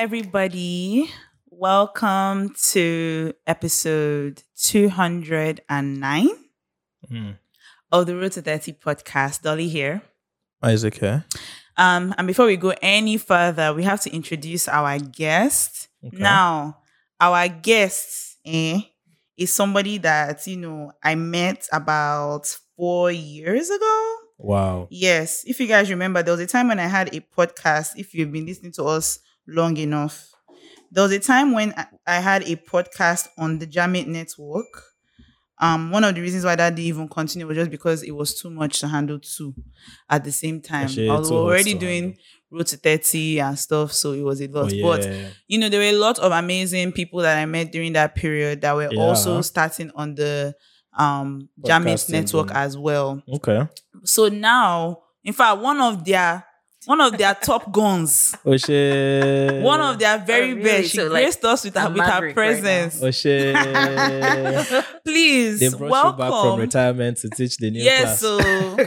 Everybody. Welcome to episode 209 Mm. of the Road to 30 podcast. Dolly here. Isaac here. Um, and before we go any further, we have to introduce our guest. Okay. Now, our guest eh, is somebody that, you know, I met about four years ago. Wow. Yes. If you guys remember, there was a time when I had a podcast. If you've been listening to us long enough, there was a time when I- I had a podcast on the Jamit Network. Um, one of the reasons why that didn't even continue was just because it was too much to handle two at the same time. Actually, I was already doing handle. Road to 30 and stuff, so it was a Oh, lot. yeah. But you know, there were a lot of amazing people that I met during that period that were Yeah. also starting on the um Jamit network as well. okay. So now, in fact, one of their one of their top guns, Oh shit. one of their very Oh, really? best, she So, like, us with her with her maverick right now. presence. Oh shit. they brought welcome. you back from retirement to teach the new yes, class. so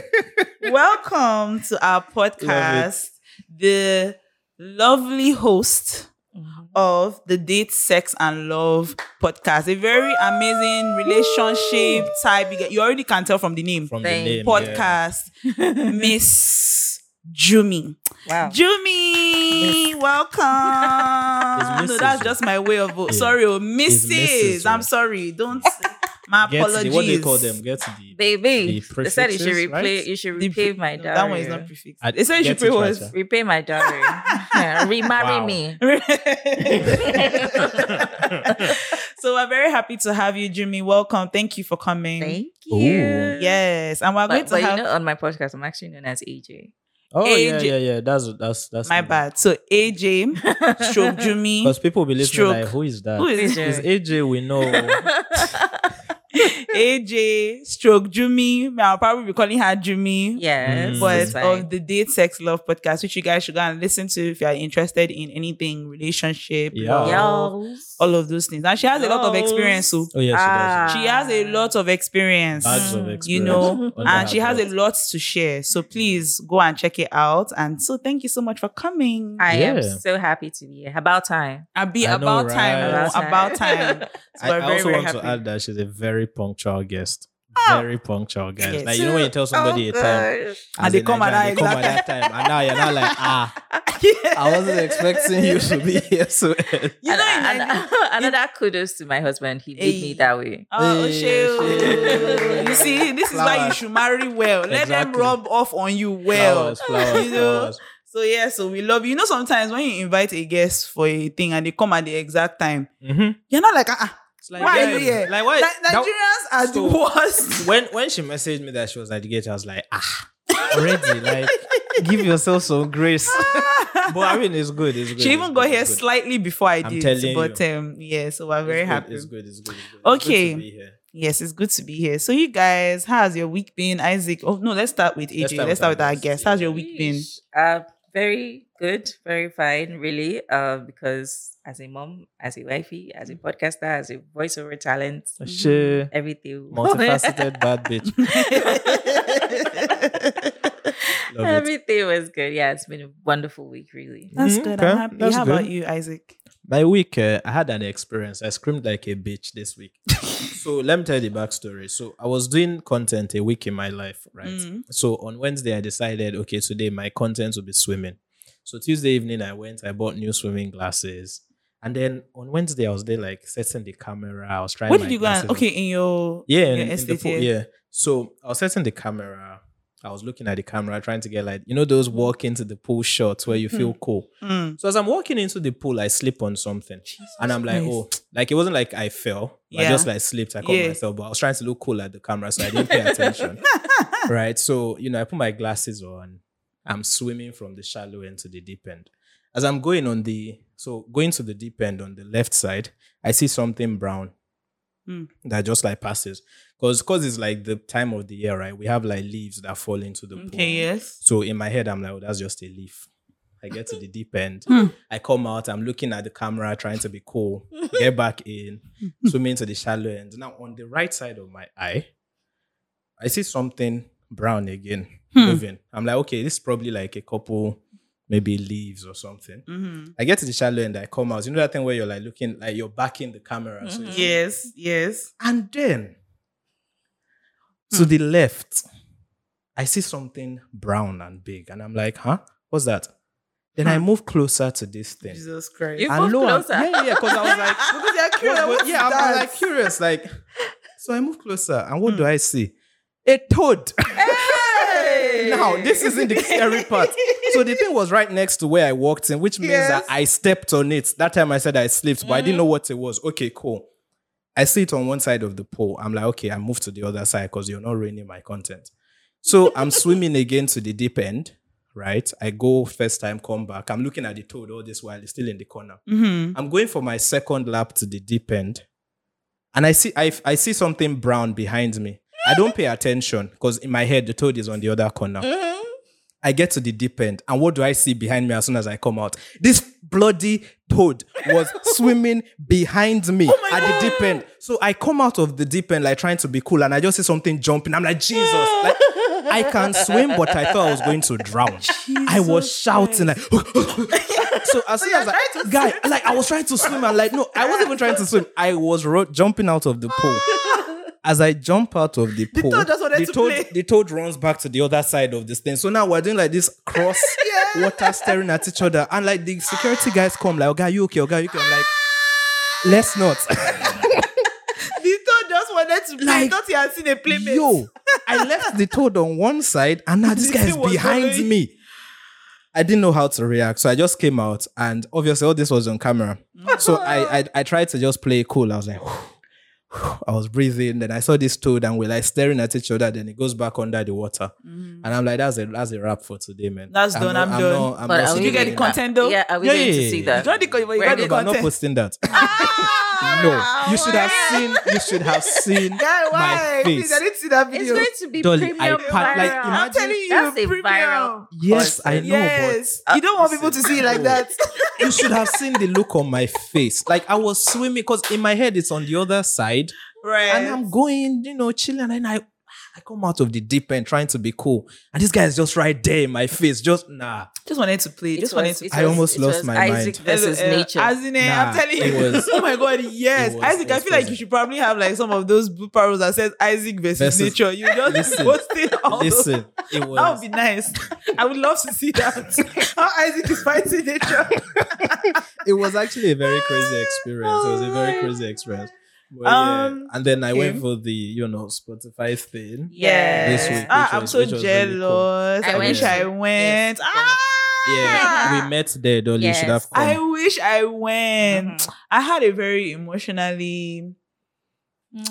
welcome to our podcast, the lovely host mm-hmm. of the Date, Sex, and Love podcast. A very amazing relationship type. You, already can tell from the name. from Thank the name. podcast, Miss Jumi. Wow. Jumi, welcome. No, that's eh? just my way of. Yeah. Sorry, oh, Mrs. Mrs., I'm oh. sorry. Don't. My Get apologies. the, what do you call them? Get to the. Baby, The they said you should prefixes, replay. right? You should repay pre- my no. That one is not prefix. I- They said you should get pay it what? right, repay my dowry. yeah, remarry me. so we're very happy to have you, Jumi. Welcome. Thank you for coming. Thank Ooh. you. Yes, and we're going to but have you know, on my podcast, I'm actually known as AJ. Oh yeah, AJ yeah, yeah. That's that's that's my bad. So AJ, stroke Jumi, Because people will be listening Stroke. like, who is that? who is AJ? It's AJ. We know. AJ, stroke Jumi. I'll probably be calling her Jumi. yes, Mm. But it's of the Date Sex Love podcast, which you guys should go and listen to if you are interested in anything relationship, Yeah. love, Yos. All of those things. And she has a lot of experience. So Oh yes, Ah. she she has a lot of experience. Bags of Mm. experience. You know, and she has a lot to share. So please go and check it out. And so thank you so much for coming. I am so happy to be here. About time. I'll be I know, about time. right? oh, About time. So I, I also very want happy. to add that she's a very punctual guest. Ah. Very punctual, guys. Yes. Like you know when you tell somebody Oh, a time, gosh. And as they in come at Nigeria, that they come at that time, and now you're not like ah. I wasn't expecting you to be here so early. You know, in and, and, another kudos to my husband. He made Hey. me that way. Oh, Hey, shit. shit. You see, this is why you should marry well. Let them rub off on you well. Flowers, flowers, You know? flowers. So yeah, so we love you. You know, sometimes when you invite a guest for a thing and they come at the exact time, Mhm. you're not like, ah, It's like, why are you here? Like why? Ni- that- Nigerians are So- the worst. when when she messaged me that she was at the gate, I was like, ah, already, like, give yourself some grace. but I mean, it's good. It's good. she it's even good, got here good. slightly before I I'm did. telling but um, yeah, so we're very It's good, happy. It's good. It's good. It's good. It's good Okay. to be here. Yes, it's good to be here. So you guys, how's your week been? Isaac. Oh no, let's start with AJ. Let's start, with our guest. How's your week been? Uh, very good, very fine, really. Uh, because as a mom, as a wifey, as a podcaster, as a voiceover talent, sure. everything. multifaceted bad bitch. Love it. everything was good. Yeah, it's been a wonderful week, really. That's Mhm, good. okay, I'm happy. that's How about you, Isaac? My week, uh, I had an experience. I screamed like a bitch this week. so let me tell you the backstory. So I was doing content a week in my life, right? Mhm. So on Wednesday, I decided, okay, today my content will be swimming. So Tuesday evening, I went, I bought new swimming glasses. And then on Wednesday, I was there like setting the camera. I was trying. Where did you go? Okay, in your yeah, in, in the pool, yeah. So I was setting the camera. I was looking at the camera, trying to get like you know those walk into the pool shots where you feel cool. Mm. So as I'm walking into the pool, I slip on something, and I'm like, oh, like it wasn't like I fell. I just like slipped. I caught Yeah. myself, but I was trying to look cool at the camera, so I didn't pay attention. right. So you know, I put my glasses on. I'm swimming from the shallow end to the deep end. As I'm going on the so going to the deep end on the left side, I see something brown Hmm. that just like passes. Cause cause it's like the time of the year, right? We have like leaves that fall into the pool. Okay, yes. So in my head, I'm like, oh, that's just a leaf. I get to the deep end. Hmm. I come out. I'm looking at the camera, trying to be cool. Get back in, swim into the shallow end. Now on the right side of my eye, I see something brown again Hmm. moving. I'm like, okay, this is probably like a couple maybe leaves or something. Mm-hmm. I get to the shallow end, I come out. You know that thing where you're like looking, like you're backing the camera. So Yes, yes. And then Hmm. to the left, I see something brown and big. And I'm like, huh? What's that? Then I move closer to this thing. Jesus Christ. You- And moved lo and- closer. Yeah, yeah, because I was like, because you're curious. what- what- yeah, I'm. I'm like curious. Like, so I move closer, and what Hmm. do I see? A toad. Now, this isn't the scary part. So the thing was right next to where I walked in, which means that I stepped on it. That time I said I slipped, but I didn't know what it was. Okay, cool. I see it on one side of the pole. I'm like, okay, I move to the other side because you're not ruining my content. So I'm swimming again to the deep end, right? I go first time, come back. I'm looking at the toad all this while it's still in the corner. Mhm. I'm going for my second lap to the deep end, and I see I, I see something brown behind me. I don't pay attention because in my head the toad is on the other corner. I get to the deep end, and what do I see behind me as soon as I come out? This bloody toad was swimming behind me at the deep end. So I come out of the deep end like trying to be cool, and I just see something jumping. I'm like, Jesus, like I can swim, but I thought I was going to drown. I was shouting like. so as soon as I, guy, like I was trying to swim, and like no, I wasn't even trying to swim. I was ro- jumping out of the pool. As I jump out of the pool, toad the to toad, the toad runs back to the other side of this thing. So now we're doing like this cross water staring at each other, and like the security guys come like, "Okay, you okay? Okay, you okay?" I'm like, "Let's not." The toad just wanted to play. Like, thought he had seen a playmate. Yo, I left the toad on one side, and now this guy is behind following- me. I didn't know how to react, so I just came out, and obviously all this was on camera. Mm. So I, I I tried to just play cool. I was like, I was breathing. Then I saw this toad, and we're like staring at each other. Then it goes back under the water, mm. and I'm like, that's a that's a wrap for today, man. That's done, I'm done. not- I'm But not are Did we you get the there. going- content though? Yeah, are we Yeah, going yeah, to yeah, see yeah. that? You got the, you Where got the But I'm not posting that. No, you should have seen. You should have seen Guy, why? my Please, I didn't see that video. It's video. going to be Dolly, premium I pa- like, viral. I'm telling you, That's a premium. viral. Yes, I know, Yes, you don't want people to see it like that. you should have seen the look on my face. Like I was swimming because in my head it's on the other side, right. and I'm going, you know, chilling, and I. I come out of the deep end trying to be cool, and this guy is just right there in my face. Just nah. just wanted to play. It Just was- wanted to. it I almost lost was my Isaac mind. versus Uh, nature. As in, uh, Nah, I'm telling you. was- oh my god, yes. was- Isaac, I feel like you should probably have like some of those blue parrots that says Isaac versus, Versus- nature. You just Listen. posting all those. Listen, it That would be nice. I would love to see that. How Isaac is fighting nature. it was actually a very crazy experience. It was a very crazy experience. But yeah. Um, And then I went for the you know Spotify thing. Yes. This week, ah, which I'm was- so which was really cool. jealous. I I, wish went. I went. Yes. Ah! Yeah, we met there, Dolly. You should have come. I wish I went. Mhm. I had a very emotionally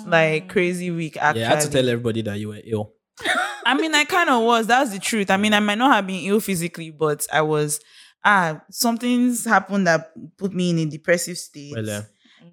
like crazy week actually. yeah, I had to tell everybody that you were ill. I mean, I kind of was. That's the truth. I mean, I might not have been ill physically, but I was. Ah, something's happened that put me in a depressive state. Well, uh,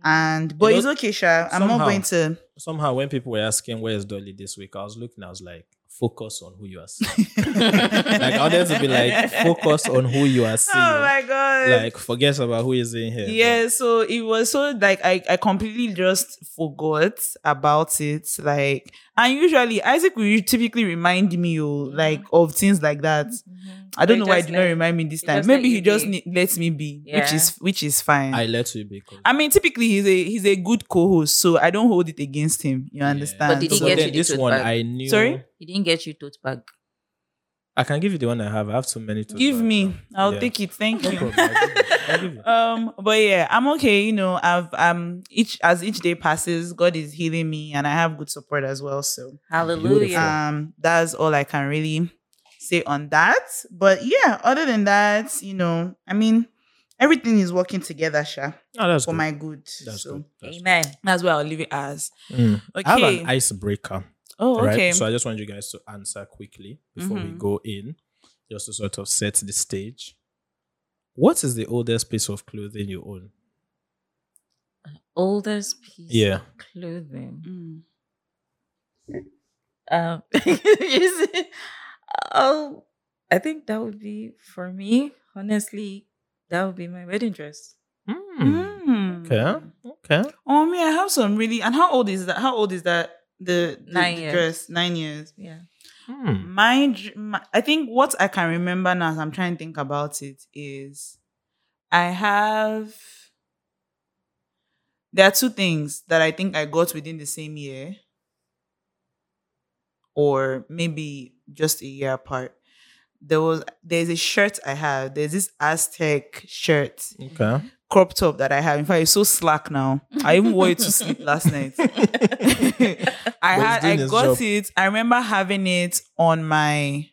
and but You it's okay, Sha. I'm not going to. somehow when people were asking where's Dolly this week, I was looking, I was like, focus on who you are seeing. like I wanted to be like, focus on who you are oh seeing. Oh my god! like forget about who is in here. yeah, so it was so like I, I completely just forgot about it. Like, and usually Isaac will typically remind me, oh, like of things like that. Mm-hmm. I don't know why he did not remind me this time. Maybe he just ne- lets me be, which is which is fine. I I, let you be. I mean, typically he's a he's a good co-host, so I don't hold it against him. You understand? But did he so get you the this tote one bag? I knew. Sorry? He didn't get you tote bag. I can give you the one I have. I have too many to Give me, I'll Yeah. take it. Thank No you. problem. I'll give you. I'll give you. um but yeah i'm okay you know i've um each as each day passes god is healing me and i have good support as well so Hallelujah. um that's all i can really say on that but yeah other than that you know i mean everything is working together sha Oh, that's for good. my good That's so good. That's Amen. that's where i'll leave it as. Mm. okay I have an icebreaker. oh right? okay So I just want you guys to answer quickly before we Mhm. go in, just to sort of set the stage. What is the oldest piece of clothing you own? Oldest piece Yeah. of clothing. Mm. Um, you see, oh, I think that would be for me. Honestly, that would be my wedding dress. Mm. Okay. Okay. oh me i have some really and how old is that how old is that the, the Nine the years. dress nine years Yeah. Hmm. My, my, I think what I can remember now as I'm trying to think about it is I have. There are two things that I think I got within the same year, or maybe just a year apart. There was there's a shirt I have. There's this Aztec shirt, Okay. crop top that I have. In fact, it's so slack now. I even wore it to sleep last night. I had I got job. it. I remember having it on my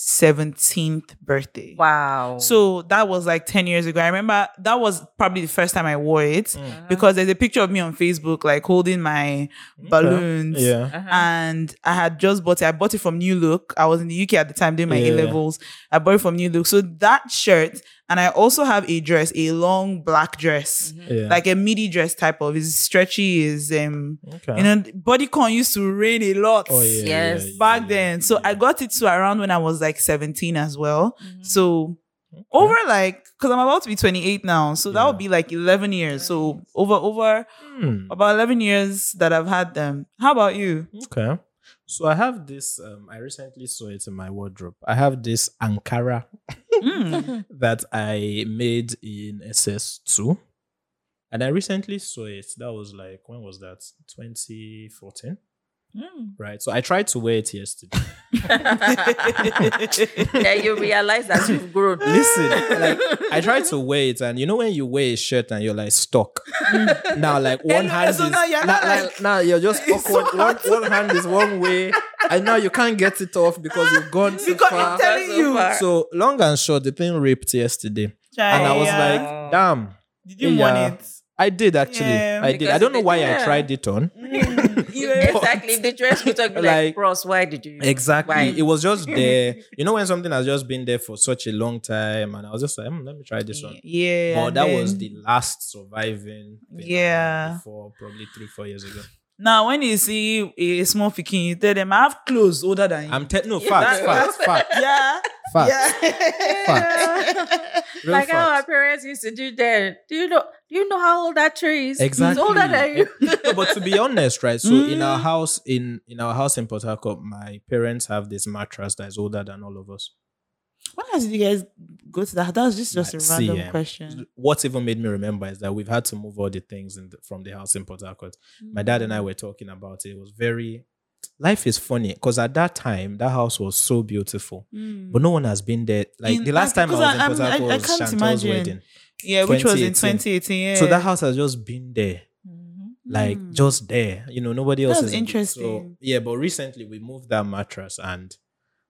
17th birthday. Wow. So that was like 10 years ago. I remember that was probably the first time I wore it Mm. because there's a picture of me on Facebook like holding my balloons. Yeah. Uh-huh. And I had just bought it. I bought it from New Look. I was in the UK at the time doing my Yeah. A levels. I bought it from New Look. So that shirt, and I also have a dress, a long black dress, Yeah. like a midi dress type of. is stretchy. Is um, okay. you know, bodycon used to rain a lot. oh yeah. Yes. yeah, yeah, Back yeah, then, so I got it to around when I was like 17 as well. Mhm. So over like, because I'm about to be 28 now, so that would be like 11 years. So over over Hmm. about 11 years that I've had them. How about you? Okay. So I have this. Um, I recently saw it in my wardrobe. I have this Ankara Mm. that I made in SS2. And I recently saw it. That was like, when was that? 2014. Mm. Right. So I tried to wear it yesterday. yeah, you realize that you've grown. Listen, like I tried to wear it, and you know when you wear a shirt and you're like stuck. now, like one And hand so is now you're now, not like- like- now you're just It's so one, one hand is one way, and now you can't get it off because you've gone too Because far. I'm telling So you. far. So long and short, the thing ripped yesterday, and I was like, "Damn, did you yeah. want it? I did actually. Yeah, I did. I don't know why I yeah. tried it on. exactly. If the dress could talk, be like, why did you? Exactly. Why? It was just there. You know when something has just been there for such a long time, and I was just like, "Hmm, let me try this one. Yeah. But that was the last surviving thing Yeah. before probably three, four years ago. Now, when you see a small pikin, you tell them, I have clothes older than you. I'm te- no Yeah, facts, that- facts, facts, yeah. facts. Yeah. Real like how our parents used to do then. Do you know? Do you know how old that tree is? Exactly. It's older than you. no, but to be honest, right? So in our Mm. house, in in our house in Port Harcourt, my parents have this mattress that is older than all of us. When did you guys go to that? That was just, just a random question. What even made me remember is that we've had to move all the things in the, from the house in Port Harcourt. My dad and I were talking about it. It was very life is funny because at that time that house was so beautiful, Mm. but no one has been there. Like In- the last time I was because in I- Port I'm- I- Harcourt I was can't Chantal's imagine. wedding. yeah, which was in 2018. 2018. Yeah. So that house has just been there, Mhm. like Mm. just there. You know, nobody else That's is in. So yeah, but recently we moved that mattress and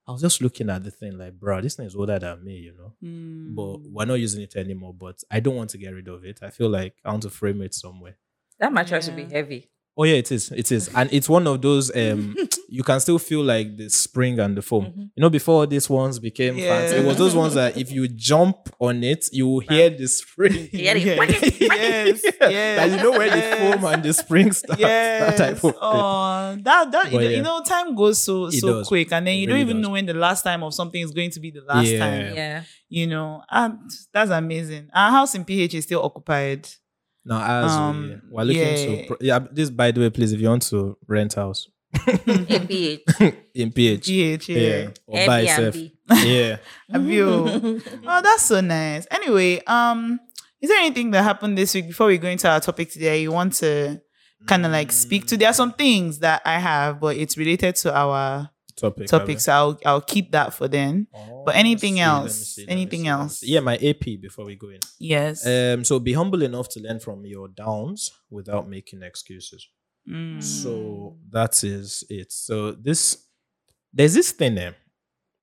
I was just looking at the thing like, bro, this thing is older than me, you know. Mm. But we're not using it anymore. But I don't want to get rid of it. I feel like I want to frame it somewhere. That mattress would Yeah. be heavy. Oh yeah, it is. It is, and it's one of those. Um, you can still feel like the spring and the foam. Mhm. You know, before these ones became fancy, it was those ones that if you jump on it, you will hear the spring. You hear yes, yes. That you know where the foam and the spring starts. Yes. That type of thing. oh, that that But you, yeah. know, time goes so It so does. quick, and then It you really don't even does. know when the last time of something is going to be the last Yeah. time. Yeah. You know, and that's amazing. Our house in PH is still occupied. Now, as Um, we, we're looking yeah. to, yeah. This, by the way, please, if you want to rent house In PH. in PH, PH, yeah. yeah, or buy yourself, Airbnb. yeah. Have you? oh, that's so nice. Anyway, um, is there anything that happened this week before we go into our topic today? You want to kind of like speak to? There are some things that I have, but it's related to our topic. topic, so I'll I'll keep that for then. Oh, But anything me else? see, Anything see, else? Yeah, my AP before we go in. Yes. Um, so be humble enough to learn from your downs without making excuses. Mm. So that is it. So this there's this thing there.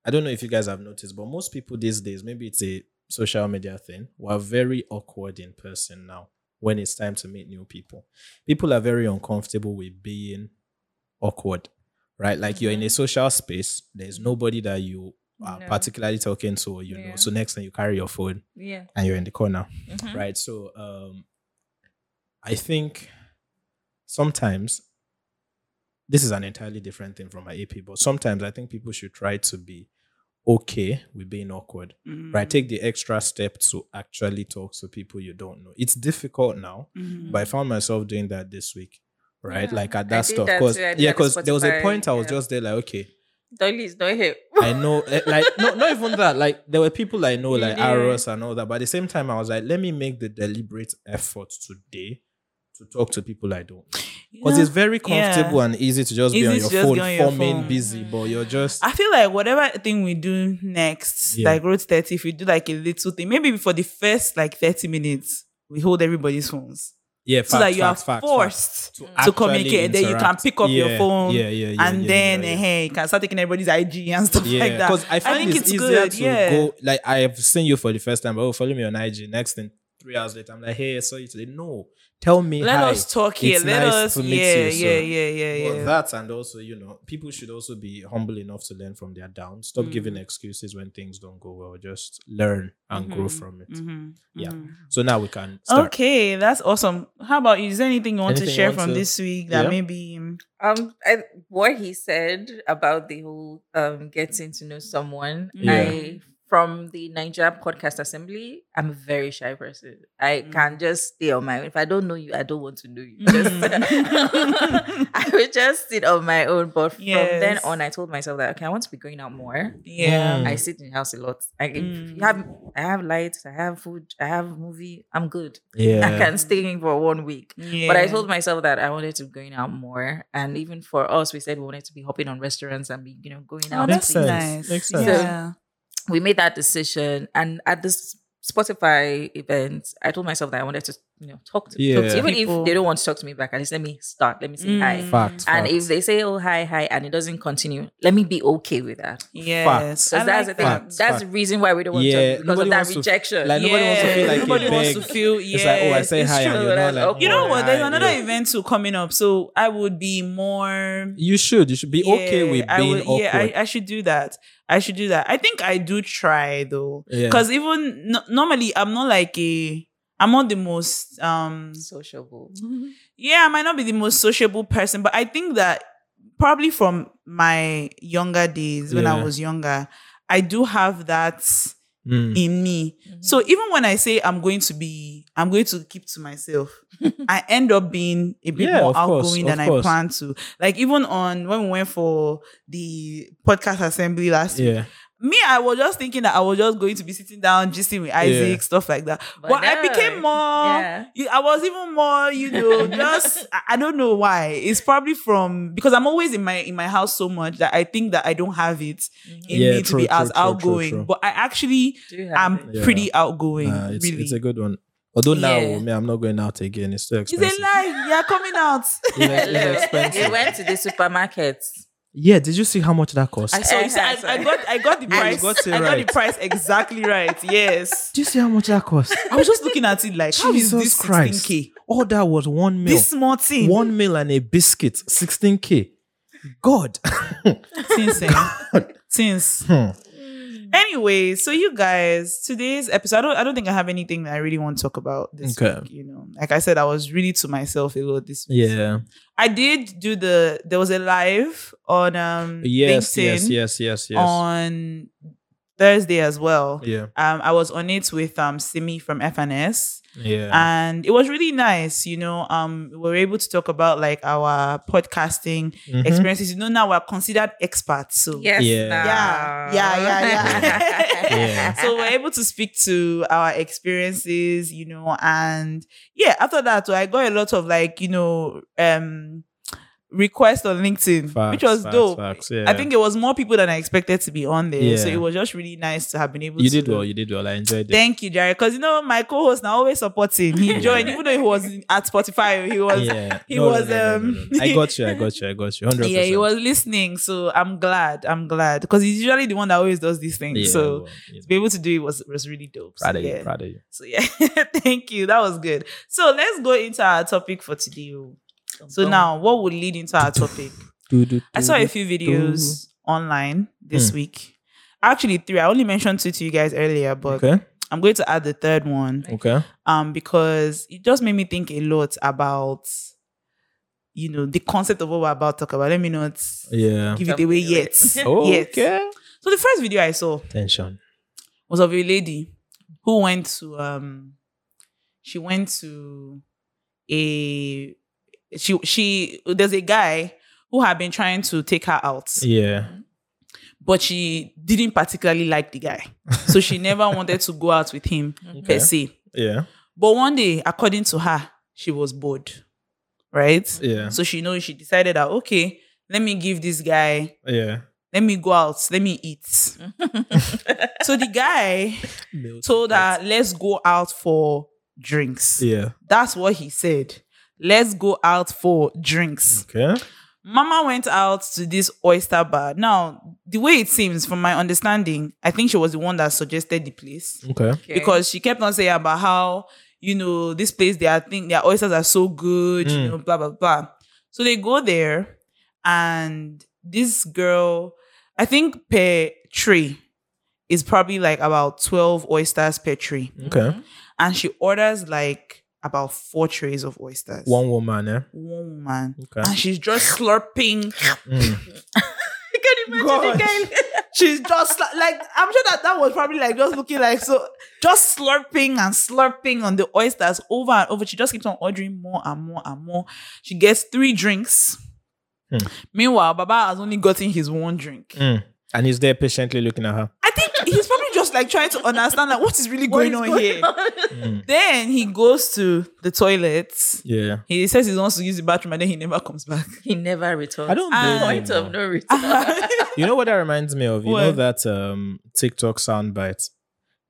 I don't know if you guys have noticed, but most people these days, maybe it's a social media thing, we're very awkward in person now when it's time to meet new people. People are very uncomfortable with being awkward, right? Like you're in a social space, there's nobody that you are No. particularly talking to, you Yeah. know. So next time you carry your phone Yeah. and you're in the corner Mhm. right so um i think sometimes this is an entirely different thing from my ap but sometimes i think people should try to be okay with being awkward Mm. right take the extra step to actually talk to people you don't know it's difficult now Mhm. but i found myself doing that this week right? Yeah, like at that stuff. Because too. Yeah, because there was a point I was yeah. just there like, okay, Dolly is not here. I know, eh, like, no, not even that. Like, there were people I know, like Yeah. Aros and all that. But at the same time, I was like, let me make the deliberate effort today to talk to people I don't. Because it's very comfortable and easy to just be on your phone, on your forming phone. busy, but you're just I feel like whatever thing we do next, Yeah. like Road 30, if we do like a little thing, maybe for the first like 30 minutes, we hold everybody's phones. Yeah, so that you are forced to, actually communicate. And then you can pick up your phone. yeah, yeah, yeah, and yeah, then yeah, eh, yeah. hey, you can start taking everybody's IG and stuff Yeah, like that. because I find think it's, it's good, to yeah. go. Like I have seen you for the first time, but oh, follow me on IG. Next thing, three hours later, I'm like, hey, I saw you today. No, tell me. Let hi. us talk here. It's Let nice us to meet yeah, you, so- yeah, yeah, yeah, But yeah. that and also, you know, people should also be humble enough to learn from their downs. Stop Mm. giving excuses when things don't go well. Just learn and grow Mhm, from it. Mhm, Yeah. mhm. So now we can start. Okay, that's awesome. How about you? Is there anything you want Anything to share want from to- this week that Yeah. maybe um, Um, I, what he said about the whole um getting to know someone, Yeah. I from the Nigeria Podcast Assembly, I'm a very shy person. I Mm. can just stay on my own. If I don't know you, I don't want to know you. Mm. I would just sit on my own. But from then on, I told myself that okay, I want to be going out more. yeah. I sit in the house a lot. I Mm. you have I have lights, I have food, I have movie. I'm good. Yeah. I can stay in for one week. yeah. But I told myself that I wanted to be going out more. And even for us, we said we wanted to be hopping on restaurants and be, you know, going Oh, out. Makes to eat. nice. Makes sense. Yeah. We made that decision. And at this Spotify event, I told myself that I wanted to, you know, talk to, talk to- even People. if they don't want to talk to me back, at least let me start. Let me say hi. Mm. Fact. And fact. if they say, oh, hi, hi, and it doesn't continue, let me be okay with that. Yes. Because that's like the thing. that. Facts, that's the reason why we don't want Yeah, to because nobody of that wants to- rejection. like, nobody wants to feel like nobody wants to beg. feel. It's like, oh, I say it's hi, and you're not like, Okay. You know what? There's hi, another yeah. event too coming up, so I would be more. You should. You should be okay Yeah, with I being would- awkward. Yeah, I, I should do that. I should do that. I think I do try though, because even no, normally I'm not like a. I'm not the most. um Sociable. Yeah, I might not be the most sociable person, but I think that probably from my younger days when I was younger, I do have that Mm. in me. So even when I say I'm going to be, I'm going to keep to myself, I end up being a bit Yeah, more of course, outgoing than course. I planned to. Like even on when we went for the podcast assembly last week, Yeah. Me, I was just thinking that I was just going to be sitting down, gisting with Isaac, Yeah. stuff like that. But, But I became more. Yeah. I was even more, you know, just I- I don't know why. It's probably from because I'm always in my in my house so much that I think that I don't have it mm-hmm. in Yeah, me to true, be true, as true, true, outgoing. true. But I actually am it? Yeah. pretty outgoing. Nah, it's, really, it's a good one. Although now, Yeah. me, I'm not going out again. It's too it's expensive. a lie. You're coming out. Yeah, Hello. it's expensive. We went to the supermarket. Yeah, did you see how much that cost? I saw. You see, I, I got. I got the price. got it I got right. the price exactly right. Yes. Do you see how much that cost? I was just looking at it like, how is Jesus this Christ. 16k? All that was one meal. This small thing. one meal and a biscuit, 16k. God. Since then. Since. Hmm. Anyway, so you guys, today's episode, I don't, I don't think I have anything that I really want to talk about this Okay. week. You know, like I said, I was really to myself a lot this week. yeah. I did do the. There was a live on um Yes, LinkedIn yes, yes, yes, yes. on Thursday as well. yeah. Um, I was on it with um Simi from FNS. Yeah. and it was really nice you know um we were able to talk about like our podcasting Mhm. experiences you know now we're considered experts so Yes. Yeah. nah. Yeah, yeah, yeah, yeah. Yeah. so we're able to speak to our experiences you know and yeah after that i got a lot of like you know um requests on linkedin Facts, which was facts, dope facts, yeah. i think it was more people than i expected to be on there so it was just really nice to have been able you to did well. You did well. I enjoyed it. Thank you, Jerry. Because you know my co-host now always supporting. He joined, even though he was at Spotify. He was, yeah. he No, was, no, no, no, um, no. I got you. I got you. I got you. 100%. yeah, he was listening. So I'm glad. I'm glad because he's usually the one that always does these things. Yeah, so well, you to be able to do it was was really dope. So, proud of yeah. you. Proud of you. So yeah, thank you. That was good. So let's go into our topic for today. So now, what would lead into our topic? I saw a few videos online this Hmm. week. Actually, three. I only mentioned two to you guys earlier, but Okay. I'm going to add the third one. Okay. um because it just made me think a lot about you know the concept of what we're about to talk about let me not Yeah. give it away yet Oh, Yet. okay. so the first video i saw Tension. was of a lady who went to um she went to a she she there's a guy who had been trying to take her out, Yeah. but she didn't particularly like the guy, so she never wanted to go out with him per se. Yeah. But one day, according to her, she was bored, right? Yeah. So she knows she decided that okay, let me give this guy, Yeah. let me go out, let me eat. so the guy told her, let's go out for drinks. Yeah. That's what he said. Let's go out for drinks. Okay. Mama went out to this oyster bar. Now, the way it seems, from my understanding, I think she was the one that suggested the place Okay. Okay. because she kept on saying about how you know this place their thing their oysters are so good, you Mm. know, blah blah blah. So they go there, and this girl, I think per tree is probably like about twelve oysters per tree. Okay. and she orders like about four trays of oysters. One woman, eh? One woman, Okay. and she's just slurping. Mm. I can imagine God. the. She's just like, like I'm sure that that was probably like just looking like so, just slurping and slurping on the oysters over and over. She just keeps on ordering more and more and more. She gets three drinks. Hmm. Meanwhile, Baba has only gotten his one drink. Mm. And he's there patiently looking at her. I think he's probably just like trying to understand like what is really What going is on going here. on? Mm. Then he goes to the toilet. Yeah. He says he wants to use the bathroom and then he never comes back. He never returns. I don't Ah. blame Point of no. no return. You know what that reminds me of? You know that um TikTok soundbite.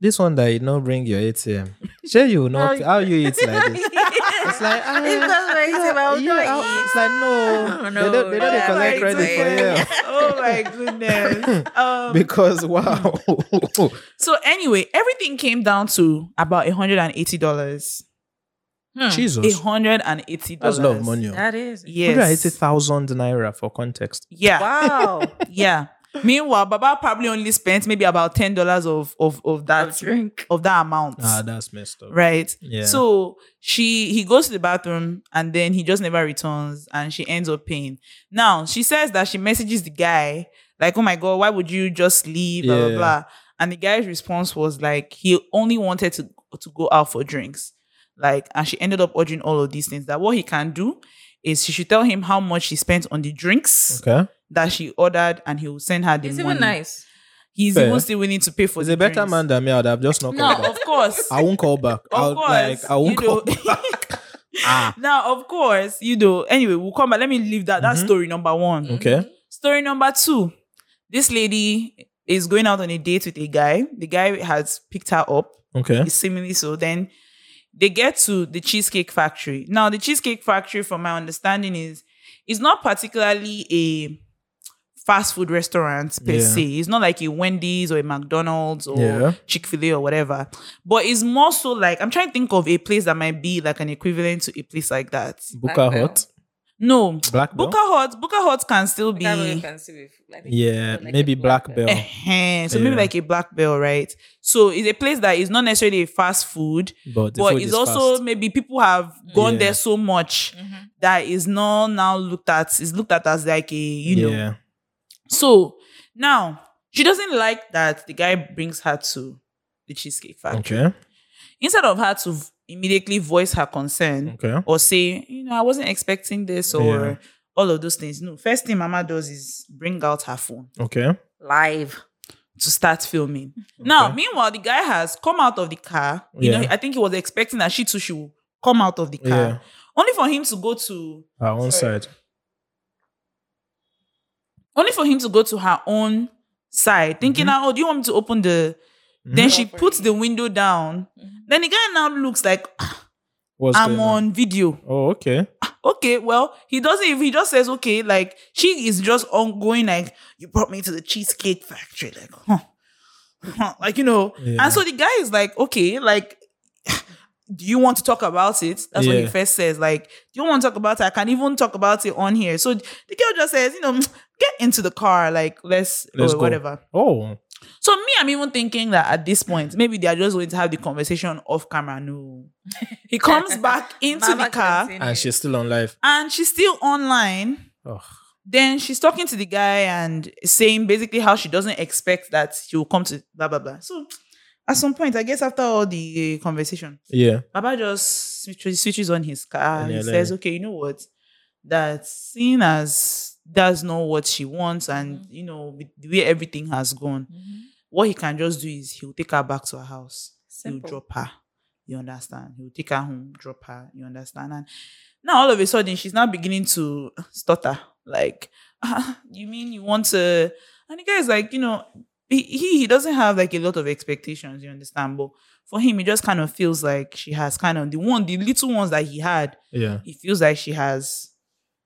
This one that you know bring your ATM. Sure, you know how you eat like this. It's like ah, It's just yeah, well, yeah, no, ah, it's like no, Oh, they don't, they don't no, collect my credit for goodness. you oh my goodness. Um, because wow. So anyway, everything came down to about hundred and eighty dollars. Hmm. Jesus, hundred and eighty that's dollars. a lot of money. oh. That is. Yes. thousand naira for context. Yeah. Wow. Yeah. Meanwhile, Baba probably only spent maybe about ten dollars of of of that Of drink. of that amount. Ah, that's messed up. right. Yeah. So she he goes to the bathroom and then he just never returns and she ends up paying. Now she says that she messages the guy like, "Oh my god, why would you just leave?" Blah blah blah. And the guy's response was like, he only wanted to to go out for drinks. Like, and she ended up ordering all of these things. That what he can do is she should tell him how much she spent on the drinks Okay. That she ordered, and he will send her the It's money. even nice. He's Fair. even still willing to pay for He's the a better drinks. man than me. I'd have just not No, called back. of course. I won't call back. Of I'll, course, like, I won't you call know. back. ah. Now, of course, you know. Anyway, we'll come back. Let me leave that. That's Mhm. story number one. Okay. Story number two. This lady is going out on a date with a guy. The guy has picked her up. Okay. Seemingly so. Then they get to the Cheesecake Factory. Now, the Cheesecake Factory, from my understanding, is is not particularly a fast food restaurants per Yeah. se. It's not like a Wendy's or a McDonald's or Yeah. Chick Fil A or whatever. But it's more so like I'm trying to think of a place that might be like an equivalent to a place like that. Booker Black Bell. Hut. No, Black Bell? Booker Hut. Booker Hut can still be. That very fancy with, I think, Yeah, like maybe a Black Bell. Eh-heh. So maybe like a black bell, right? So it's a place that is not necessarily a fast food, But, but food it's also fast. maybe people have gone Yeah. there so much Mhm. that is not now looked at It's looked at as like a you know. Yeah. So now she doesn't like that the guy brings her to the cheesecake factory. Okay. Instead of her to immediately voice her concern Okay. or say, you know, I wasn't expecting this or Yeah. all of those things. No, first thing Mama does is bring out her phone Okay. Live. to start filming. Now, meanwhile, the guy has come out of the car. You know, I think he was expecting that she too should come out of the car. Yeah. Only for him to go to Our own Sorry. side. Only for him to go to her own side, thinking, Mm-hmm. oh, do you want me to open the then she puts the window down. Mhm. Then the guy now looks like "Ah, What's I'm going on video. Oh, okay. Okay, well, he doesn't if he just says, okay, like she is just ongoing, like, you brought me to the cheesecake factory, like, huh. huh, like, you know. Yeah. And so the guy is like, okay, like, do you want to talk about it? That's what he first says. Like, do you want to talk about it? I can even talk about it on here. So the girl just says, you know, get into the car, like, let's, Let's or go. whatever. Oh. So me, I'm even thinking that at this point, maybe they are just going to have the conversation off camera. No. He comes back into Mama the car And she's still on live. and she's still online. Oh. Then she's talking to the guy and saying basically how she doesn't expect that he will come to blah blah blah. So at some point, I guess after all the uh, conversation, Yeah. Baba just switches, switches on his car and Yeah, he like- says, "Okay, you know what? that seeing as that's not what she wants and you know with the way everything has gone what he can just do is he'll take her back to her house. Simple. he'll drop her. You understand? He'll take her home drop her. You understand? And now all of a sudden she's now beginning to stutter. Like ah, you mean you want to and the guy is like you know he, he he doesn't have like a lot of expectations you understand? But for him it just kind of feels like she has kind of the one the little ones that he had. Yeah. he feels like she has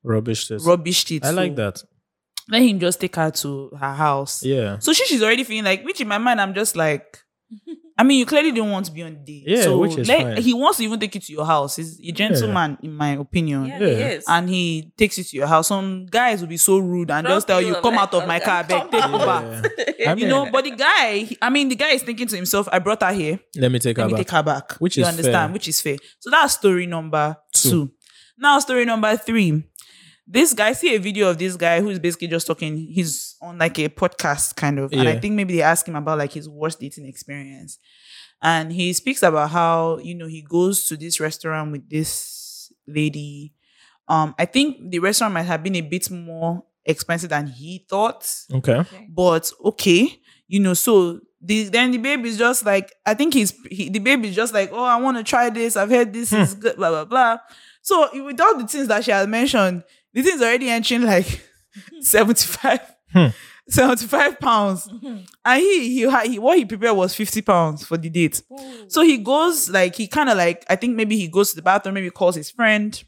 Rubbish this. rubbished it I like that. let him just take her to her house Yeah. so she, she's already feeling like, which in my mind, I'm just like, I mean, you clearly didn't want to be on the date. Yeah, so which is let- fine. he wants to even take you to your house. He's a gentleman, in my opinion. Yeah, Yeah. he is. And he takes you to your house. Some guys will be so rude and just tell you, come like, out of my car, beg, take out. Uber. I You know, but the guy, he- I mean, the guy is thinking to himself, I brought her here. let me take Let her me back. take her back. Which you is understand, fair. which is fair. So that's story number Two. two. Now, story number three. This guy, see a video of this guy who's basically just talking. He's on like a podcast kind of, and I think maybe they ask him about like his worst dating experience, and he speaks about how you know he goes to this restaurant with this lady. Um, I think the restaurant might have been a bit more expensive than he thought Okay. but okay, you know, so the then the baby is just like, I think he's he, the baby is just like, oh, I want to try this. I've heard this is good, blah blah blah. So with all the things that she has mentioned, the thing's already entering like 75, Hmm. 75 pounds. And he he, had- he what he prepared was 50 pounds for the date. So he goes like he kind of like I think maybe he goes to the bathroom, maybe calls his friend.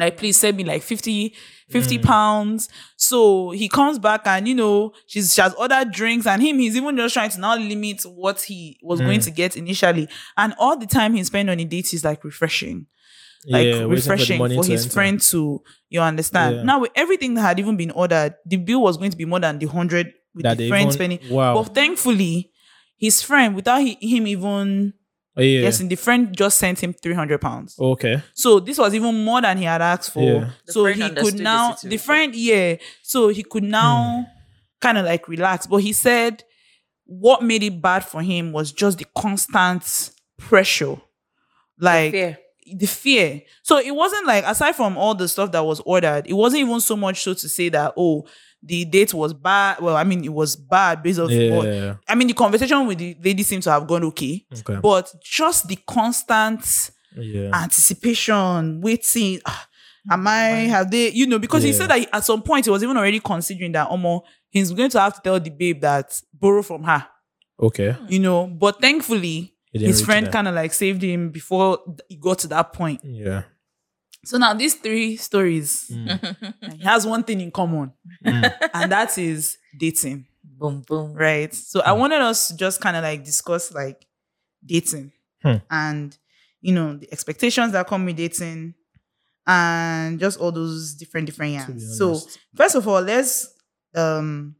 Like please send me like 50 50 hmm. pounds. So he comes back and you know she's she has ordered drinks and him he's even just trying to now limit what he was going hmm. to get initially. And all the time he spent on the date is like refreshing like yeah, refreshing for, for his enter. friend to you understand Yeah. now with everything that had even been ordered the bill was going to be more than the 100 with That the friend even- spending wow. but thankfully his friend without he, him even Oh, yeah. guessing the friend just sent him 300 pounds oh, Okay. so this was even more than he had asked for. Yeah. So he could now the, situation. friend, yeah. So he could hmm. now kind of like relax. But he said what made it bad for him was just the constant pressure. Like Fear. The fear. So it wasn't like aside from all the stuff that was ordered, it wasn't even so much so to say that oh the date was bad. Well, I mean it was bad based on Yeah. I mean the conversation with the lady seemed to have gone okay, Okay. but just the constant yeah. anticipation, waiting. ah, Am I have they, you know, because he said that at some point he was even already considering that Omo, he's going to have to tell the babe that borrow from her, okay. you know. But thankfully, It didn't his friend kind of like saved him before he got to that point. Yeah. So now these three stories, he has one thing in common, and that is dating, boom, boom. right? So I wanted us to just kind of like discuss like dating Hmm. and you know the expectations that come with dating and just all those different different To be yans. So first of all, let's um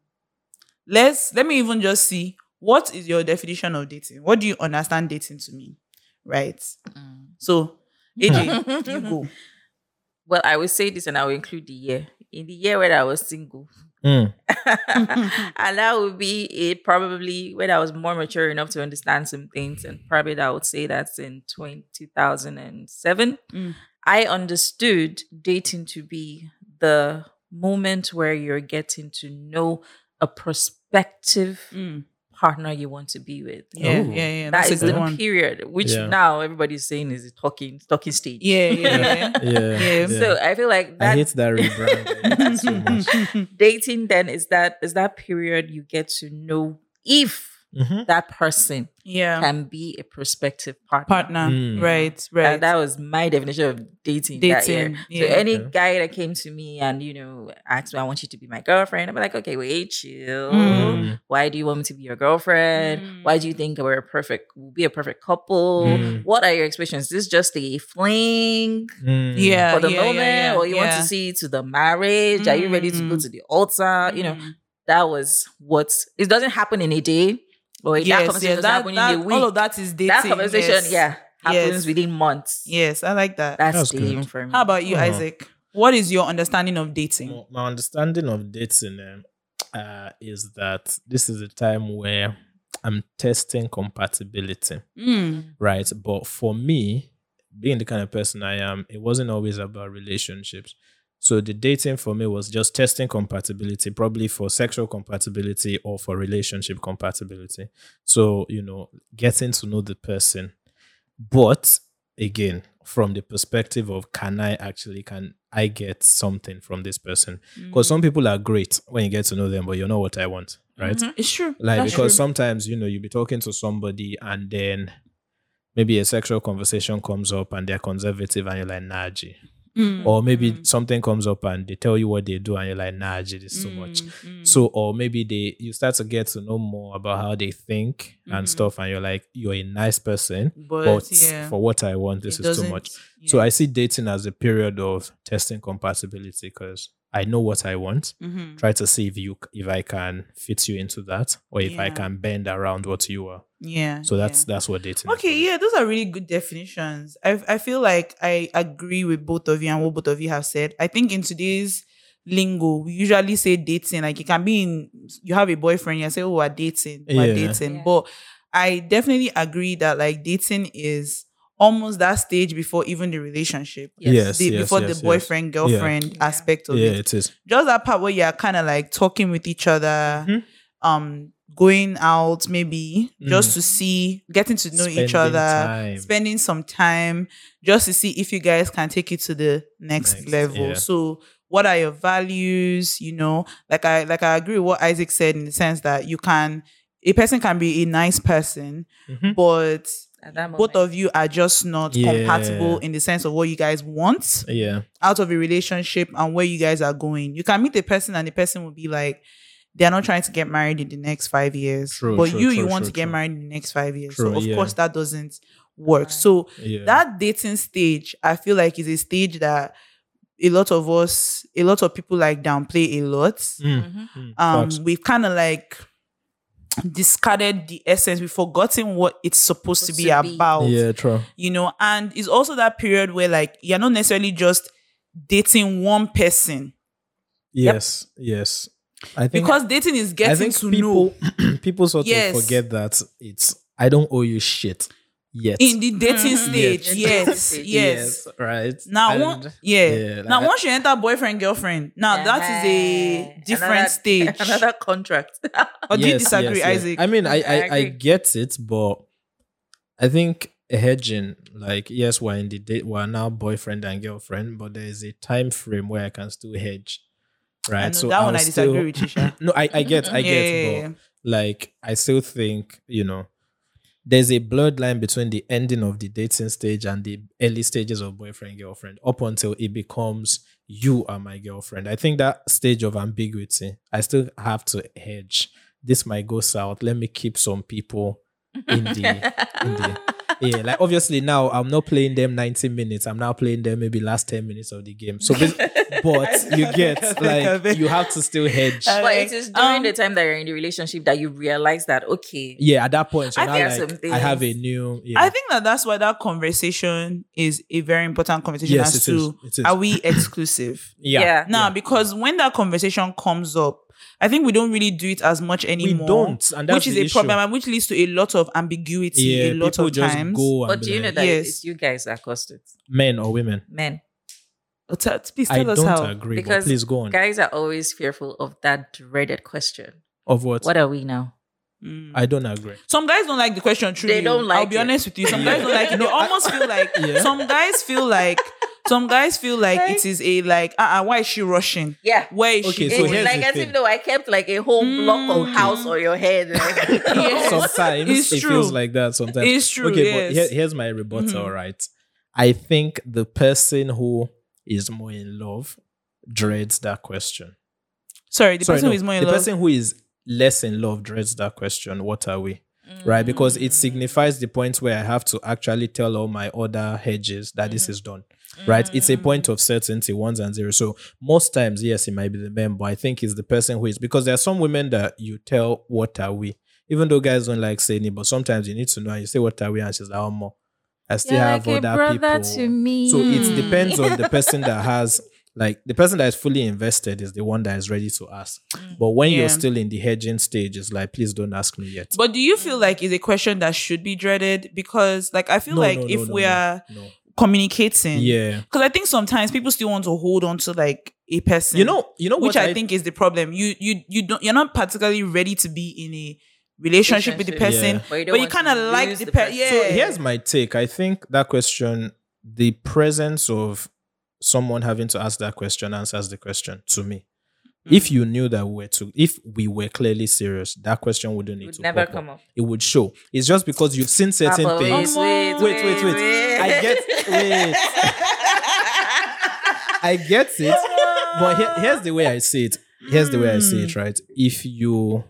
let's let me even just see what is your definition of dating. What do you understand dating to mean, right? Mm. So AJ, you go. Well, I will say this and I will include the year. In the year when I was single. Mm. and that would be it probably when I was more mature enough to understand some things. And probably I would say that's in 20, 2007. Mm. I understood dating to be the moment where you're getting to know a prospective Mm. Partner you want to be with. Yeah, Ooh. yeah, yeah. That That's a good the one. period, which Yeah. now everybody's saying is the talking talking stage. Yeah, yeah, yeah. Yeah. Yeah. So I feel like I that hate that rebrand. I hate it so dating then is that is that period you get to know if Mhm. that person yeah. can be a prospective partner. Partner. Mm. Right, right. And that was my definition of dating. that year. Dating, So any Okay. guy that came to me and you know asked me, "I want you to be my girlfriend," I'm like, "Okay, wait, chill. Mm. Why do you want me to be your girlfriend? Mm. Why do you think we're a perfect? We'll be a perfect couple. Mm. What are your expectations? Is this just a fling Mm. Yeah. for the yeah, yeah, moment, yeah, or you want to see to the marriage? Are you ready to go Mm. to the altar? You know, that was what it doesn't happen in a day or that yes, conversation yes, that, happen that- in a week. all of that is dating. that conversation, yes. yeah, happens Yes. within months. Yes, I like that. That's That's good. dating for me. How about you, Oh. Isaac? What is your understanding of dating? My- My understanding of dating um, uh, is that this is a time where I'm testing compatibility, Mm. right? But for me, being the kind of person I am, it wasn't always about relationships. So the dating for me was just testing compatibility, probably for sexual compatibility or for relationship compatibility. So, you know, getting to know the person. But again, from the perspective of can I actually can I get something from this person? Because mm. some people are great when you get to know them, but you know what I want, right? Mm-hmm. It's true. Like That's because true. sometimes you know you'll be talking to somebody and then maybe a sexual conversation comes up and they're conservative and you're like nah G. Mm, or maybe something comes up and they tell you what they do and you're like nah it is too much. mm. so or maybe they you start to get to know more about how they think and stuff and you're like you're a nice person But, but yeah, for what I want this it is too much. So. I see dating as a period of testing compatibility because I know what I want Mhm. try to see if you if I can fit you into that or if I can bend around what you are. yeah. So that's yeah. that's what dating. Okay, for yeah, those are really good definitions. I I feel like I agree with both of you and what both of you have said. I think in today's lingo, we usually say dating. Like it can be in, you have a boyfriend, you say, "Oh, we're dating, we're Yeah. dating." Yeah. But I definitely agree that like dating is almost that stage before even the relationship. Yes, The- yes, before yes, the yes. boyfriend girlfriend Yeah. aspect of Yeah, it it is. just that part where you're kind of like talking with each other, Mhm. um, going out, maybe just Mm. to see, getting to know each other, time. spending some time, just to see if you guys can take it to the next, Next, level. yeah. So, what are your values? You know, like I like I agree with what Isaac said in the sense that you can a person can be a nice person, Mhm. but At that moment. Both of you are just not Yeah. compatible in the sense of what you guys want Yeah. out of a relationship and where you guys are going. You can meet a person and the person will be like, they're not trying to get married in the next five years. True, but true, you, you want true, to get true. married in the next five years. True, so of yeah. course that doesn't work. Right. So Yeah. that dating stage, I feel like is a stage that a lot of us, a lot of people like downplay a lot. Mm, Mhm. mm, Um, facts. we've kind of like discarded the essence. We've forgotten what it's supposed to be to be. about yeah, true. you know and it's also that period where like you're not necessarily just dating one person Yes, yes. I think because dating is I getting think to people know people sort Yes. of forget that it's I don't owe you shit yet. in the dating Mhm. stage Yes. yes Yes. yes, Yes, right. now And- one yeah, yeah, now like- once you enter boyfriend girlfriend now that is a different Another- stage Another contract. or do you disagree yes, yes. isaac I mean, I, I I, I get it, but I think hedging, like, yes, we're in the date, we're now boyfriend and girlfriend, but there is a time frame where I can still hedge, right? I know, that one I'll I disagree with you, Sha. no, I, I get, I Yeah, get, yeah, but yeah. like, I still think, you know, there's a blurred line between the ending of the dating stage and the early stages of boyfriend girlfriend up until it becomes you are my girlfriend. I think that stage of ambiguity, I still have to hedge. This might go south. Let me keep some people in the in the yeah. Like obviously now I'm not playing them 90 minutes. I'm now playing them maybe last 10 minutes of the game. So, bas- but you get like you have to still hedge. But it is during Um, the time that you're in the relationship that you realize that okay, Yeah, at that point, so I now think like some I have a new. Yeah. I think that that's why that conversation is a very important conversation Yes, as it is. to It is. are we exclusive yeah. Now, yeah. because when that conversation comes up, I think we don't really do it as much anymore. We don't, and that's which is the a problem, and which leads to a lot of ambiguity yeah, a lot people of just times. go and But do you know like, that Yes. it's you guys that caused it? men or women. Men. Oh, t- please I tell us don't how. agree. but Because please go on. Guys are always fearful of that dreaded question. of what? What are we now? Mm. I don't agree. Some guys don't like the question. Truly, They don't like. I'll be it. honest with you. Some guys don't like it. They No, I- almost feel like Yeah. some guys feel like some guys feel like Right. it is a like. Uh, uh why is she rushing? Yeah. Where is Okay, she? so it's here's like the as thing. if though I kept like a whole block of Mm. house on your head. Yes. Sometimes It's it true. feels like that. Sometimes It's true, Okay, yes. but here, here's my rebuttal. Mhm. Right, I think the person who is more in love dreads that question. Sorry, the Sorry, person no, who is more in the love. person who is less in love dreads that question. What are we? Right, because Mm. it signifies the point where I have to actually tell all my other hedges that this Mm-hmm. is done. Right, it's a point of certainty, ones and zeros. So most times, yes, it might be the man, but I think it's the person who is because there are some women that you tell what are we, even though guys don't like saying it, but sometimes you need to know. And you say what are we, and she's like, oh, more. I still have other people. me. So it Mm. depends on the person that has like the person that is fully invested is the one that is ready to ask. But when Yeah. you're still in the hedging stage, it's like, please don't ask me yet. But do you feel like it's a question that should be dreaded? Because, like, I feel No, like no, no, if no, we no, are no. communicating. Yeah. Because I think sometimes people still want to hold on to like a person. You know, you know which what I, think is the problem. You you you don't you're not particularly ready to be in a relationship with the person, Yeah. But you you kind of like lose the, the person. person. Yeah. So here's my take. I think that question, the presence of someone having to ask that question answers the question to me. Mm. If you knew that we were to, if we were clearly serious, that question wouldn't need Would to never pop come up. up. It would show. It's just because you've seen certain things. Wait, wait, Wait, wait, wait. I get wait. I get it. But here, here's the way I see it. Here's the way I see it, right? If you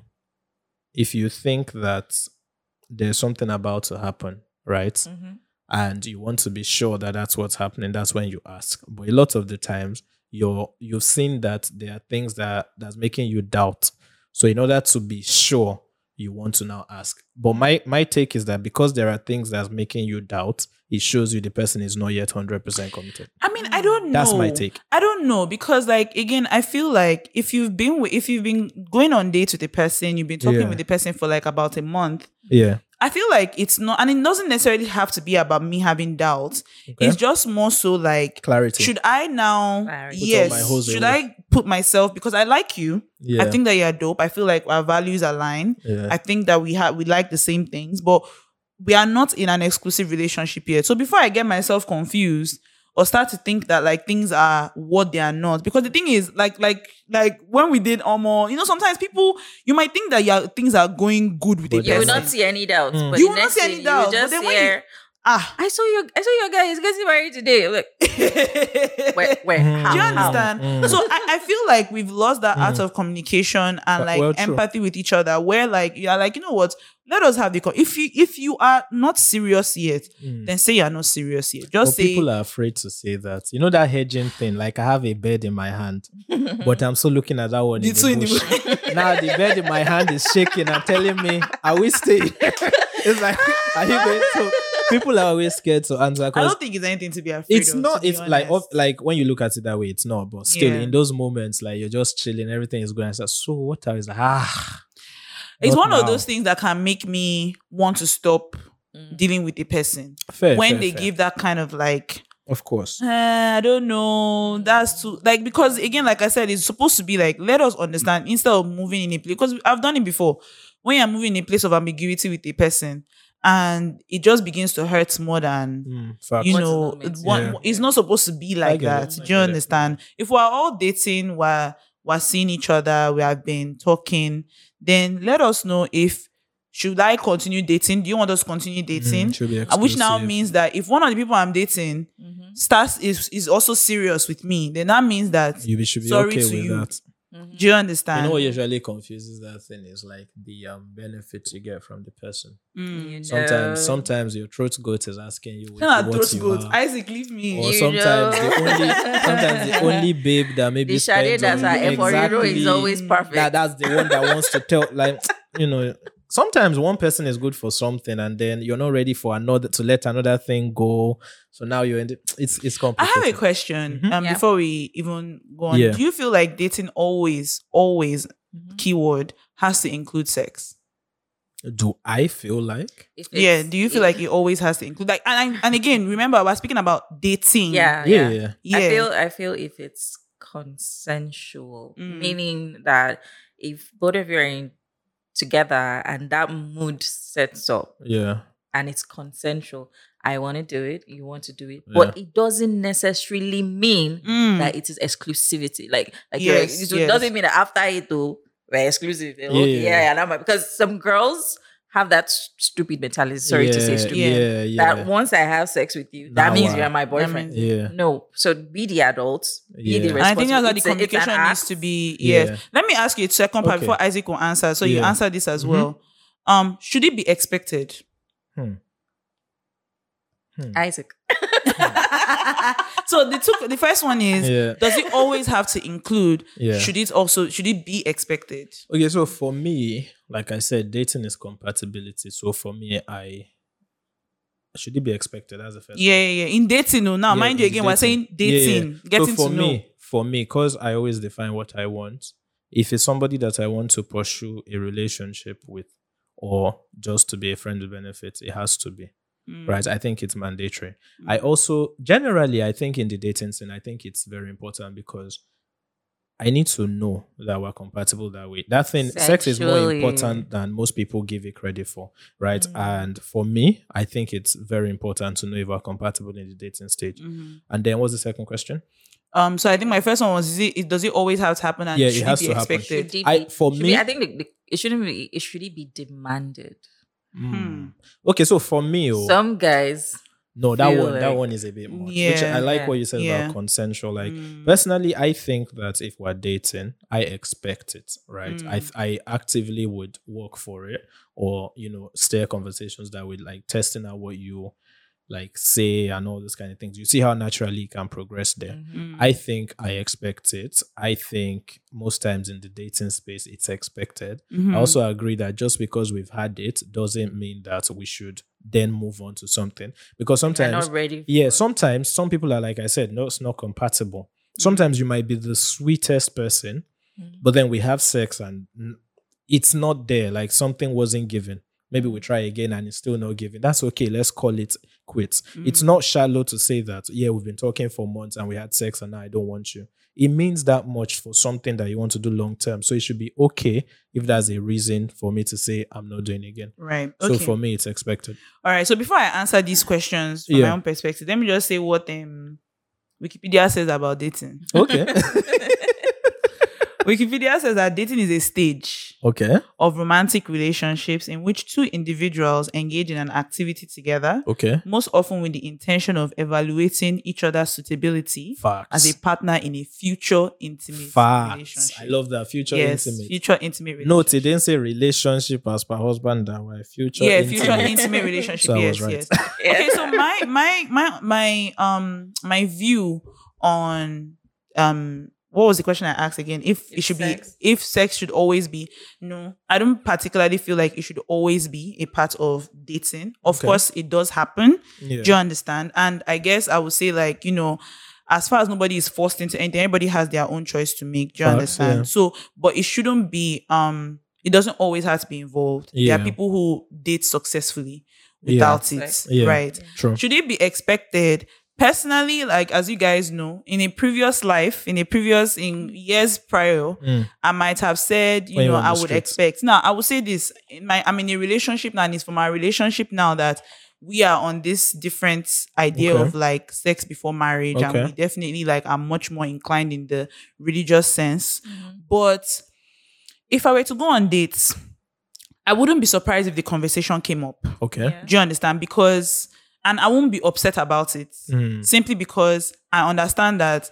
if you think that there's something about to happen, right? Mhm. And you want to be sure that that's what's happening, that's when you ask. But a lot of the times, you're you've seen that there are things that that's making you doubt. So in order to be sure, you want to now ask. But my my take is that because there are things that's making you doubt, it shows you the person is not yet hundred percent committed. I mean, I don't know. That's my take. I don't know because, like, again, I feel like if you've been with, if you've been going on dates with a person, you've been talking Yeah. with the person for like about a month. Yeah. I feel like it's not, and it doesn't necessarily have to be about me having doubts. Okay. It's just more so like, Clarity. should I now? Clarity. Yes. Should. I put myself because I like you? yeah. I think that you're dope. I feel like our values align. yeah. I think that we have we like the same things, but we are not in an exclusive relationship yet. So before I get myself confused or start to think that like things are what they are not, because the thing is like like like when we did Omo, you know, sometimes people you might think that your things are going good with a But You will not see any doubts. Mm. But You will not see any doubts, You but just then when you- hear, ah. I saw your, I saw your guy is getting married today. Like, where, where, Mhm. how, Do you understand? Mm. So I, I feel like we've lost that art of communication and like well, true. empathy with each other. Where like you're like, you know what? Let us have the co- if you if you are not serious yet, Mm. then say you're not serious yet. But Just say people are afraid to say that. You know that hedging thing. Like I have a bed in my hand, but I'm still looking at that one in the in the bush. now the bed in my hand is shaking and telling me, "Are we staying?" it's like, are you going to? People are always scared to answer I don't think it's anything to be afraid of. it's of. not. to be It's like honest. of- like when you look at it that way, it's not. But still, Yeah. in those moments, like you're just chilling, everything is going. So what are is like ah? It's not one of now. those things that can make me want to stop Mm. dealing with the person Fair, when fair, they fair. give that kind of like of course. "Eh, I don't know. That's too like because again, like I said, it's supposed to be like let us understand instead of moving in a place because I've done it before. When you're moving in a place of ambiguity with a person and it just begins to hurt more than Mm, you know not one, be. it's not supposed to be like that. it, Do you understand? If we're all dating, we're we're seeing each other, we have been talking, then let us know if should I continue dating? Do you want us to continue dating? Mm, should be And which now means that if one of the people I'm dating Mhm. starts is is also serious with me, then that means that you be- should be Sorry okay to with you. that. Mhm. do you understand? You know what usually confuses that thing is like the um benefits you get from the person. Mm. You Sometimes, know. sometimes your throat goat is asking you Nah, what throat you goat. are. Isaac, leave me. Or You sometimes know. the only, sometimes the only babe that maybe The Sade that's on our you effort hero is always perfect. that that's the one that wants to tell like you know sometimes one person is good for something and then you're not ready for another to let another thing go so now you're in the, it's it's complicated I have a question. Mhm. Um, Yeah. before we even go on, Yeah. do you feel like dating always, always, Mhm. keyword has to include sex? do i feel like If Yeah. Do you feel if- like it always has to include like and I, and again, remember i was speaking about dating. Yeah, yeah, yeah. yeah. Yeah. I feel I feel if it's consensual, Mm. meaning that if both of you are in together and that mood sets up yeah and it's consensual, I want to do it, you want to do it, but it doesn't necessarily mean Mm. that it is exclusivity. Like, like Yes, it yes. doesn't mean that after it, though, we're exclusive. Okay, Yeah. yeah, and I'm like, because some girls have that stupid mentality. Sorry to say stupid. yeah yeah That once I have sex with you, that Now means what? you're my boyfriend. means- yeah No, so be the adults, be Yeah. the And And I think that's how the It's a- it's an communication needs to be. Yeah. Yes. Let me ask you a second part Okay. before Isaac will answer. So you answer this as Mhm. well. Um, should it be expected? Hmm. Hmm. Isaac. so the two, the first one is Yeah. does it always have to include? Yeah. Should it also should it be expected? Okay, so for me, like I said, dating is compatibility. So for me, I should it be expected? That's the first. Yeah, yeah, yeah. In dating, no. Now, Yeah, mind you, in again, we're saying Yeah, yeah. dating, getting so for to know. me, for me, because I always define what I want. If it's somebody that I want to pursue a relationship with, or just to be a friend with benefits, it has to be. Mm. right? I think it's mandatory. I also generally I think in the dating scene, I think it's very important because I need to know that we're compatible that way. That thing, sex is more important than most people give it credit for, right? Mm. And for me, I think it's very important to know if we're compatible in the dating stage. Mhm. And then what's the second question? Um, so I think my first one was: is it, it does it always have to happen? And Yeah, it should has be to happen. expected? Should it I- for me- be- I think the, the, it shouldn't be. It should it be demanded. Hmm. Okay, so for me, oh, Some guys, no, that feel one, that one is a bit much. Which Yeah, I like yeah, what you said yeah. about consensual. Like Mm. Personally, I think that if we're dating, I expect it, right? Mm. I I actively would work for it, or you know, steer conversations that would like testing out what you like say and all those kind of things. You see how naturally you can progress there. Mhm. Mm. I think I expect it. I think most times in the dating space, it's expected. Mhm. I also agree that just because we've had it doesn't mean that we should then move on to something because sometimes yeah, for- sometimes some people are like I said, no, it's not compatible. Sometimes you might be the sweetest person, Mhm. but then we have sex and it's not there. Like something wasn't given. Maybe we try again and it's still not giving. That's okay. Let's call it quits. It's Mm. not shallow to say that, yeah, we've been talking for months and we had sex and now I don't want you. It means that much for something that you want to do long term. So it should be okay if that's a reason for me to say I'm not doing it again. right. So for me, it's expected. All right. So before I answer these questions from my own perspective, let me just say what um Wikipedia says about dating. Okay. Wikipedia says that dating is a stage okay. of romantic relationships in which two individuals engage in an activity together, Okay. most often with the intention of evaluating each other's suitability Facts. as a partner in a future intimate Facts. relationship. I love that. Future yes, intimate. future intimate relationship. Note, it didn't say relationship as per husband and wife. Future yeah, intimate. future intimate relationship. So I yes, was right. yes. okay so my my my my um my view on um what was the question I asked again? If, it should sex- be if sex should always be no, I don't particularly feel like it should always be a part of dating. Of Okay. course, it does happen. Yeah. Do you understand? And I guess I would say like you know. As far as nobody is forced into anything, everybody has their own choice to make. Do you Facts, understand? yeah. So, but it shouldn't be. Um, it doesn't always have to be involved. There are people who date successfully Yeah. without it, Right. Yeah. right? True. Should it be expected? Personally, like as you guys know, in a previous life, in a previous in years prior, Mm. I might have said, you When know, were I would streets. expect. Now, I would say this: in my, I'm in a relationship now, and it's for my relationship now that we are on this different idea Okay. of like sex before marriage, Okay. and we definitely like are much more inclined in the religious sense. Mhm. But if I were to go on dates, I wouldn't be surprised if the conversation came up. Okay. Yeah. Do you understand? Because, and I won't be upset about it Mm. simply because I understand that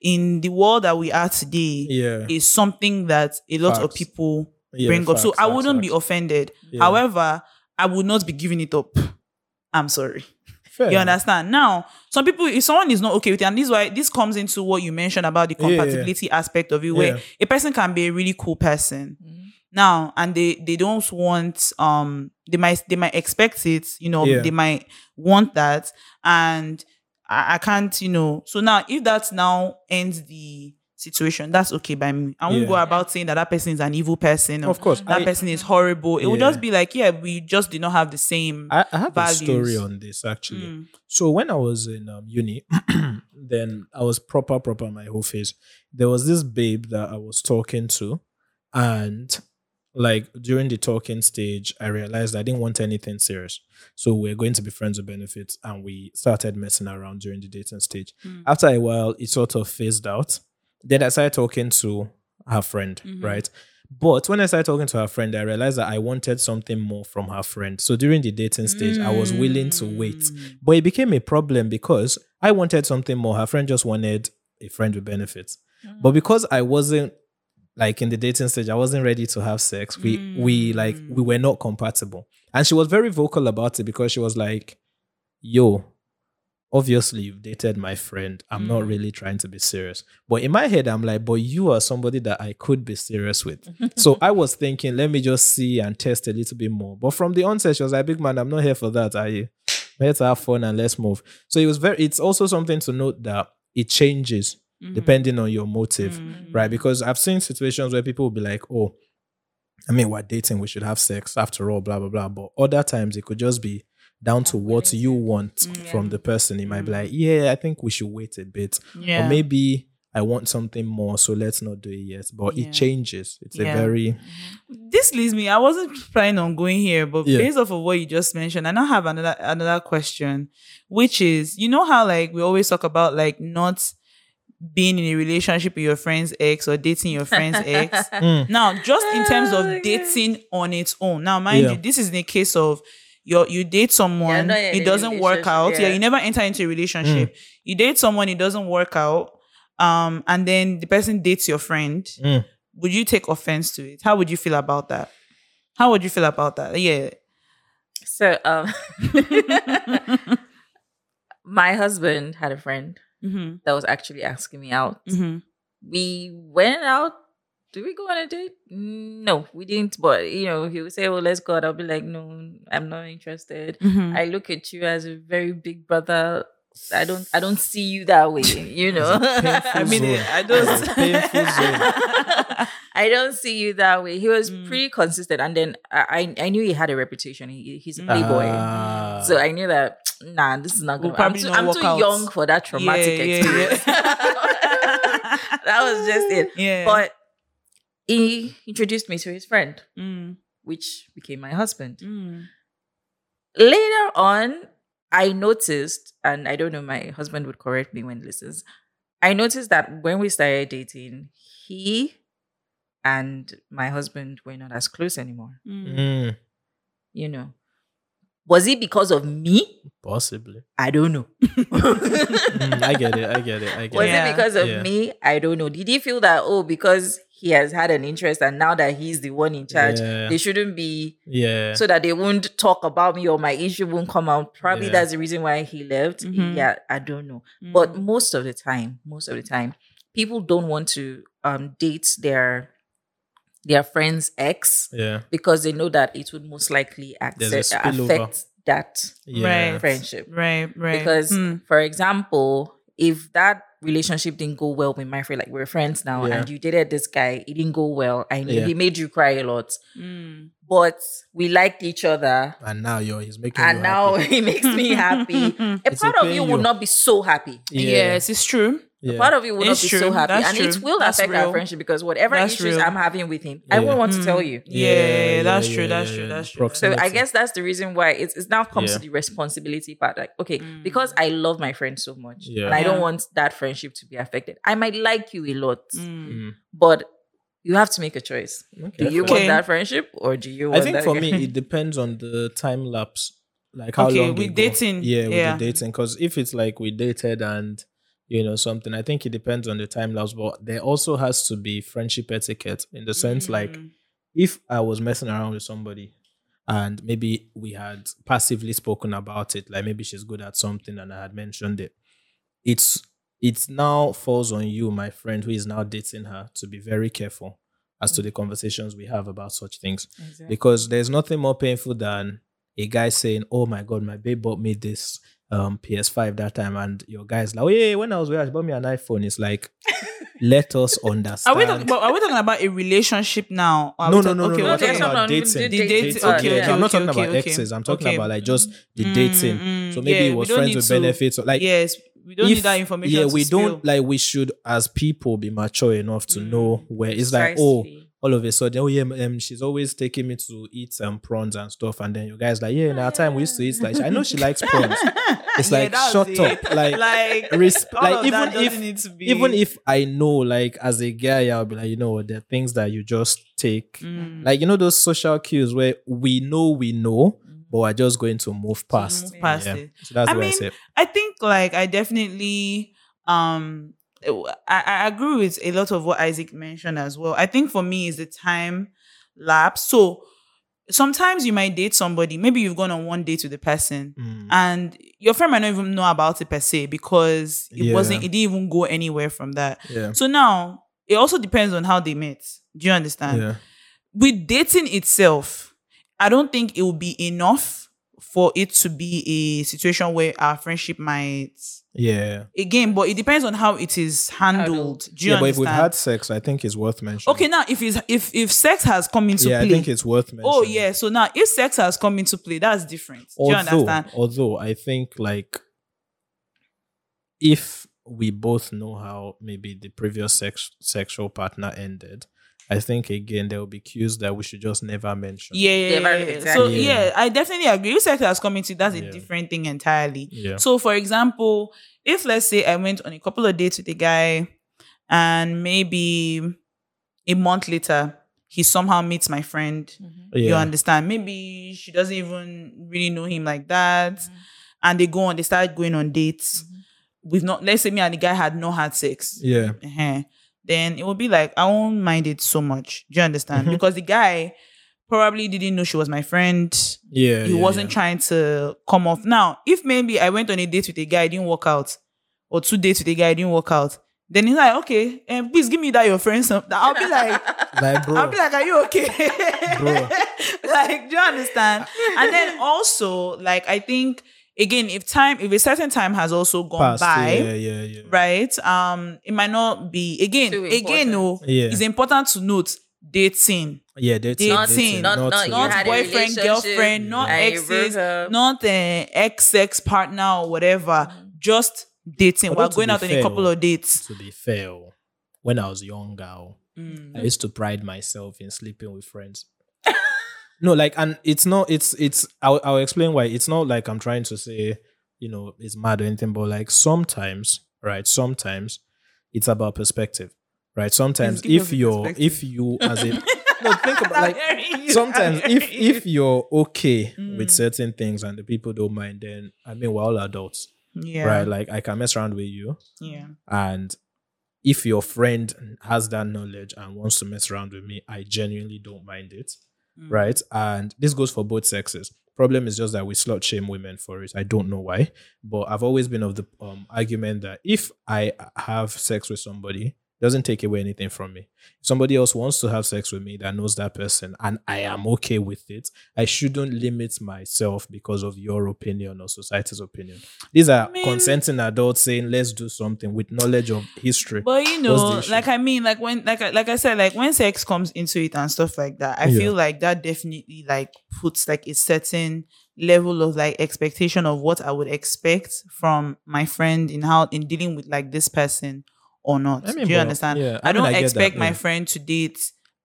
in the world that we are today Yeah. is something that a lot of people Yeah, bring up. So facts, I wouldn't be offended. Yeah. However, I would not be giving it up. I'm sorry. Fair You understand? Now, some people, if someone is not okay with it, and this is why this comes into what you mentioned about the Yeah, yeah. compatibility aspect of it, where Yeah. a person can be a really cool person Mhm. now and they they don't want um they might they might expect it you know Yeah. they might want that and I, I can't you know so now if that now ends the situation that's okay by me i won't Yeah. go about saying that that person is an evil person Of course. that I, person is horrible it would Yeah. just be like yeah we just did not have the same I, I have values. a story on this actually. Mm. So when I was in um, uni, then I was proper, proper my whole face There was this babe that I was talking to, and like during the talking stage, I realized I didn't want anything serious. So we're going to be friends with benefits, and we started messing around during the dating stage. Mm. After a while, it sort of phased out. Then I started talking to her friend, Mhm. right? But when I started talking to her friend, I realized that I wanted something more from her friend. So during the dating stage, I was willing to wait. Mm. But it became a problem because I wanted something more. Her friend just wanted a friend with benefits. But because I wasn't like in the dating stage, I wasn't ready to have sex. We we like we were not compatible. And she was very vocal about it because she was like, yo, obviously you've dated my friend. I'm not Mm. really trying to be serious. But in my head, I'm like, but you are somebody that I could be serious with. so I was thinking, let me just see and test a little bit more. But from the onset, she was like, big man, I'm not here for that. I'm here to have fun and let's move. So it was very it's also something to note that it changes Mhm. depending on your motive, Mm. right? Because I've seen situations where people will be like, oh, I mean, we're dating, we should have sex after all, blah, blah, blah. But other times it could just be down to what you want Mm. from the person. It might be like, yeah, I think we should wait a bit. Yeah. Or maybe I want something more, so let's not do it yet. But Yeah. it changes. It's Yeah. a very this leads me. I wasn't planning on going here, but Yeah. based off of what you just mentioned, I now have another another question, which is, you know how like we always talk about like not being in a relationship with your friend's ex or dating your friend's ex. Mm. Now, just in terms Oh, of okay. dating on its own. Now, mind Yeah. you, this is in the case of you you date someone, not in it doesn't work out. Yeah. yeah. you never enter into a relationship. You date someone, it doesn't work out. Um, and then the person dates your friend. Mm. Would you take offense to it? How would you feel about that? How would you feel about that? Yeah. So, um, my husband had a friend Mm-hmm. that was actually asking me out. Mm-hmm. We went out. Did we go on a date? No, we didn't. But you know, he would say, "Well, let's go." out." I'll be like, "No, I'm not interested." Mm-hmm. I look at you as a very big brother. I don't. I don't see you that way. You know. I mean, zone. I don't. It's a painful zone. I don't see you that way. He was Mm. pretty consistent, and then I, I knew he had a reputation. He, he's a playboy, Ah. so I knew that nah, this is not Will going. I'm probably too, I'm too young for that traumatic Yeah, yeah, experience. that was just it. Yeah. But he introduced me to his friend, Mm, which became my husband. mm, Later on, I noticed, and I don't know, my husband would correct me when he listens. I noticed that when we started dating, he and my husband were not as close anymore. mm. Mm, You know, was it because of me? possibly. I don't know. Mm, I get it. I get it. I get Was it. Yeah. it because of Yeah. me? I don't know. Did he feel that oh, because he has had an interest and now that he's the one in charge, Yeah. they shouldn't be Yeah. so that they won't talk about me or my issue won't come out. Probably Yeah. that's the reason why he left. Mhm. Yeah, I don't know. But Mm. most of the time, most of the time, people don't want to um date their their friend's ex yeah. because they know that it would most likely There's a accept, spillover. affect that Yeah. Right. friendship. right, right. Because, Mm, for example, if that relationship didn't go well with my friend, like we're friends now, Yeah. and you dated this guy, it didn't go well. I know Yeah. he made you cry a lot, mm. but we liked each other. And now you're he's making And you now happy. he makes me happy. A It's part of you you- will not be so happy. Yes, it's true. A yeah. part of you will It's not be true. so happy. That's and it will That's affect real. our friendship because whatever That's issues real. I'm having with him, I won't want to Mm. tell you. Yeah, Yeah, that's yeah, true. yeah, That's yeah, true. That's true. So I guess that's the reason why it's, it's now comes Yeah. to the responsibility part. Like, okay, Mm. because I love my friend so much, Yeah. and I don't want that friendship to be affected. I might like you a lot, Mm. Mm. but you have to make a choice. Okay. Do you Okay. want that friendship or do you want I think that for guy? me, it depends on the time lapse, like how Okay, long with ago. dating, Yeah, with yeah. the dating, because if it's like we dated and you know something, I think it depends on the time lapse. But there also has to be friendship etiquette in the sense like Mm. if I was messing around with somebody and maybe we had passively spoken about it, like maybe she's good at something and I had mentioned it, it's it's now falls on you, my friend, who is now dating her, to be very careful as to the conversations we have about such things. Exactly. Because there's nothing more painful than a guy saying, Oh my god, my babe bought me this um PS5 that time, and your guy's like, Oh yeah, when I was there, she bought me an iPhone. It's like, let us Are understand. we talking about? Are we talking about a relationship now? Are no, no, no, no, okay, no. okay. talking about dating. the dating- part, okay, okay, I'm not okay, talking about okay, exes. I'm talking okay. about like just the Mm, dating. mm, so maybe it was friends with benefits. Or like yes, we don't if- need that information. Yeah, we spill. don't like we should as people be mature enough to Mm. know where it's like, oh. All of a sudden, oh yeah, um, she's always taking me to eat um prawns and stuff, and then you guys like, yeah, in our time we used to eat like I know she likes prawns. It's Yeah, like shut it. up, like, like, res- all like even if need to be even if I know like as a guy, I'll be like, you know, there are things that you just take, Mm. like you know those social cues where we know we know, but we're just going to move past. move past Yeah. it. So that's I what I mean, say. I think like I definitely um I, I agree with a lot of what Isaac mentioned as well. I think for me is the time lapse. So sometimes you might date somebody, maybe you've gone on one date with the person Mm. and your friend might not even know about it per se because it Yeah. wasn't it didn't even go anywhere from that. Yeah. So now it also depends on how they met. Do you understand? Yeah. with dating itself, I don't think it will be enough for it to be a situation where our friendship might Yeah. again, but it depends on how it is handled. Handled. Do you yeah, but if we've had sex, I think it's worth mentioning. okay, now if it's if if sex has come into yeah, play, I think it's worth oh, mentioning. oh yeah. So now if sex has come into play, that's different. Do you Although, understand? although I think like if we both know how maybe the previous sex sexual partner ended, I think again there will be cues that we should just never mention. Yeah, yeah, Yeah, yeah, very- yeah. So yeah, I definitely agree. If sex has come into that's a Yeah. different thing entirely. Yeah. So for example, if let's say I went on a couple of dates with a guy and maybe a month later he somehow meets my friend, you Yeah. understand? Maybe she doesn't even really know him like that. And they go on, they start going on dates. We've not let's say me and the guy had not had sex. Yeah. uh Then it would be like I won't mind it so much. Do you understand? Mhm. Because the guy probably didn't know she was my friend Yeah. he yeah, wasn't yeah. trying to come off. Now, if maybe I went on a date with a guy, didn't work out, or two dates with a guy, didn't work out, then he's like, okay, and please give me that your friend. Some, I'll be like, Like bro. I'll be like, are you okay? Bro. like, do you understand? And then also, like, I think again, if time, if a certain time has also gone Past, by, Yeah, yeah, yeah. right? Um, it might not be again, again, no. Yeah. it's important to note dating Yeah, dating. Not- dating, not- not- to- you not boyfriend, girlfriend, not and you exes, broke up. not uh, ex ex partner or whatever. Just dating. Although We're going be out on a couple of dates. To be fair, oh, when I was younger, oh, Mm. I used to pride myself in sleeping with friends. No, like, and it's not. It's it's. I'll, I'll explain why. It's not like I'm trying to say, you know, it's mad or anything, but like sometimes, right? Sometimes it's about perspective, right? Sometimes if you're, if you as a no, think about like sometimes if if you're okay Mm. with certain things and the people don't mind, then I mean we're all adults, yeah, right? Like I can mess around with you, yeah, and if your friend has that knowledge and wants to mess around with me, I genuinely don't mind it. Mm. Right. And this goes for both sexes. Problem is just that we slut shame women for it. I don't know why. But I've always been of the um, argument that if I have sex with somebody, doesn't take away anything from me. If somebody else wants to have sex with me that knows that person and I am okay with it, I shouldn't limit myself because of your opinion or society's opinion. These are mean- consenting adults saying, let's do something with knowledge of history. But you know, like I mean, like when, like I, like I said, like when sex comes into it and stuff like that, I Yeah. feel like that definitely like puts like a certain level of like expectation of what I would expect from my friend in how in dealing with like this person or not. I mean, Do you but- understand? yeah, I, I mean, don't I get that, expect my yeah. friend to date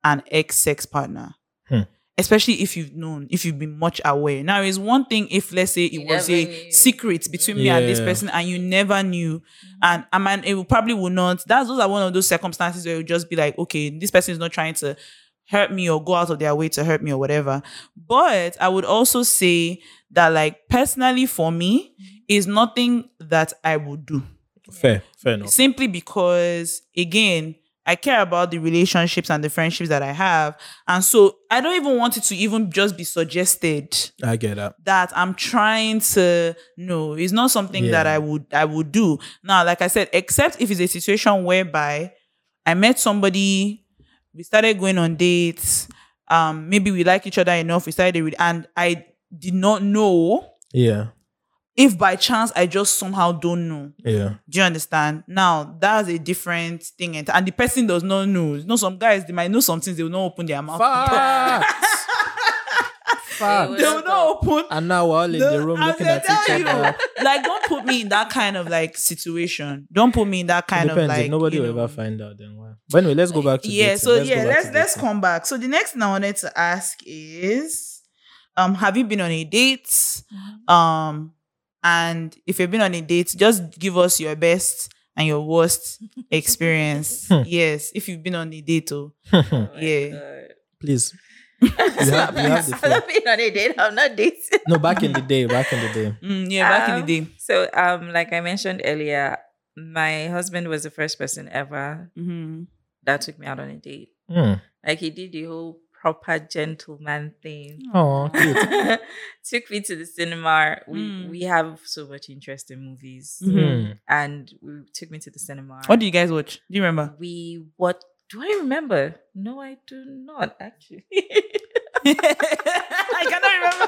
an ex sex partner. Hmm. Especially if you've known, if you've been much aware. Now, it's one thing if, let's say, it You was a knew. secret between me and this person and you never knew. And I mean, it will probably will not. That's those are one of those circumstances where you'll just be like, okay, this person is not trying to hurt me or go out of their way to hurt me or whatever. But I would also say that, like, personally for me, is nothing that I would do Fair, fair enough. simply because again i care about the relationships and the friendships that i have and so i don't even want it to even just be suggested I get that. that i'm trying to no it's not something that i would i would do. Now like i said except if it's a situation whereby i met somebody we started going on dates um maybe we like each other enough we started and i did not know Yeah, if by chance i just somehow don't know yeah. do you understand? Now that's a different thing, and, and the person does not know. You know, some guys they might know some things, they will not open their mouth. Facts. They Facts. will they will not open. And now we're all in the room looking at each other. you, like, don't put me in that kind of like situation. Don't put me in that kind Depends. of like. if nobody will know- ever find out, then why? But anyway, let's go back to yeah. dating. So go yeah, let's let's dating. come back. So the next thing I wanted to ask is, um, have you been on a date? Mm-hmm. Um, and if you've been on a date, just give us your best and your worst experience. Hmm. yes, if you've been on a date, oh, yeah. Please. You have, you have the I'm floor. not being on a date. I'm not dating. No, back in the day, back in the day. Mm, yeah, back in Um, the day. So, um, like I mentioned earlier, my husband was the first person ever Mm-hmm. that took me out on a date. Hmm. Like he did the whole proper gentleman thing. Oh, cute. took me to the cinema. We Mm. we have so much interest in movies, Mhm. Hmm. and we took me to the cinema. What do you guys watch? Do you remember? we what? Do I remember? No, I do not actually. I cannot remember.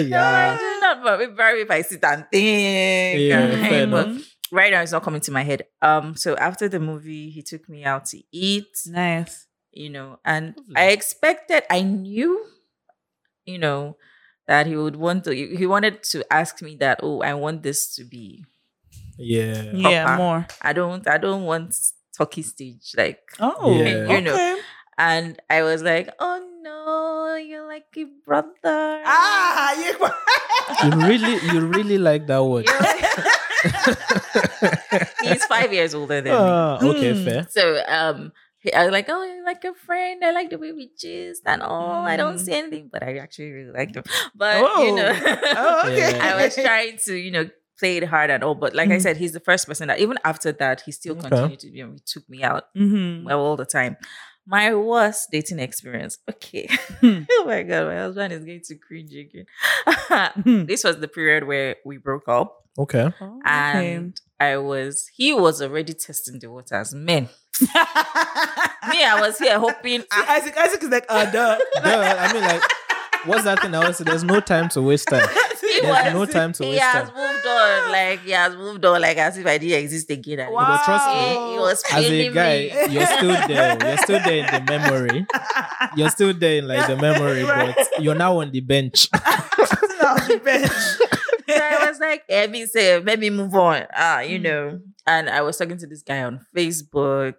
yeah. No, not but we very if I sit and think. Yeah, right? fair enough. right now it's not coming to my head. Um, so after the movie, he took me out to eat, Nice. You know, and Lovely. I expected, I knew, you know, that he would want to. He wanted to ask me that. Oh, I want this to be. Yeah. Yeah, more. I don't. I don't want talkie stage like. Oh, Yeah. You know. okay. And I was like, oh no, you're like a brother. Ah, you. You really, you really like that word. He's five years older than me. Ah, okay, Mm. fair. So um he- I was like, oh, you're like a friend. I like the way we gist and all. I don't Mm. see anything, but I actually really liked him. But you know, Oh, okay. I was trying to, you know, play it hard and all. But like I Mm. said, he's the first person that even after that, he still Okay. continued to be and he took me out Mm-hmm. well all the time. My worst dating experience. Okay. Hmm. oh my god, my husband is going to cringe again. this was the period where we broke up Okay. and I was he was already testing the waters. Men. Me, I was here hoping Isaac, Isaac is like, uh, duh. No, I mean, like, what's that thing I was? There's no time to waste time. There's was no time to waste he waste has time. moved on. Like he has moved on like as if I didn't exist again. And But trust me, he, he was As a guy, me. you're still there. You're still there in the memory. You're still there in like the memory, but you're now on the bench. Sitting on the bench. So I was like, let me say, let me move on. Ah, you Mm. know. And I was talking to this guy on Facebook,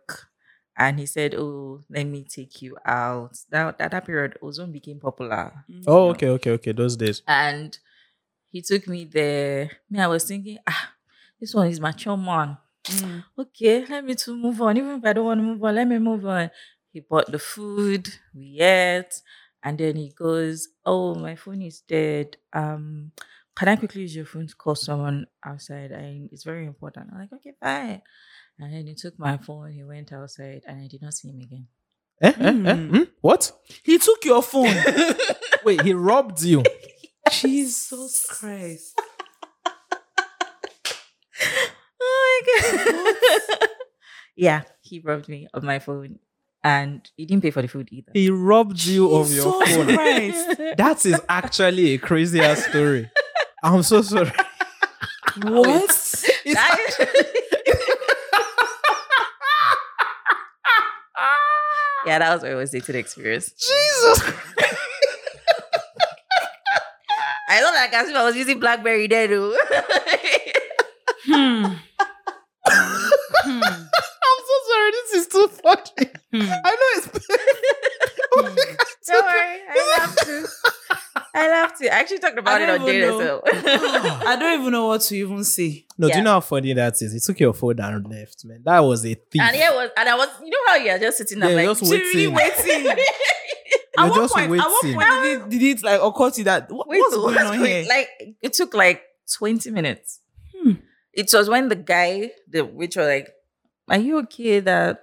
and he said, "Oh, let me take you out." That that, that period, ozone became popular, Oh, okay, okay, okay. Those days. and he took me there. Me, I was thinking, ah, this one is mature man. Mm. Okay, let me to move on. Even if I don't want to move on, let me move on. He bought the food, we ate, and then he goes, Oh, my phone is dead. Um, can I quickly use your phone to call someone outside? I it's very important. I'm like, okay, fine. And then he took my phone, he went outside, and I did not see him again. Eh, eh, eh, Mm. What? He took your phone. Wait, he robbed you. Jesus Christ. Oh my god. yeah, he robbed me of my phone. And he didn't pay for the food either. He robbed you of your Jesus phone. Christ. That is actually a crazy ass story. I'm so sorry. What? That- yeah, that was my worst dating experience. Jesus. I don't like as if I was using BlackBerry then. though. Hmm. Hmm. I'm so sorry. This is too funny. Hmm. I know it's. oh my God, don't worry, I love to. I love to. I actually talked about it don't on even data. know. So I don't even know what to even say. No, do you know how funny that is? He took your phone and left, man. That was a thief. and yeah, was and I was. You know how you're just sitting there Yeah, like. just really waiting. waiting. You're at what just point? At what waiting. point did it, did it like occur to you that what, Wait, what's so going on here? Like it took like 20 minutes. Hmm. It was when the guy, the which was like, Are you okay? That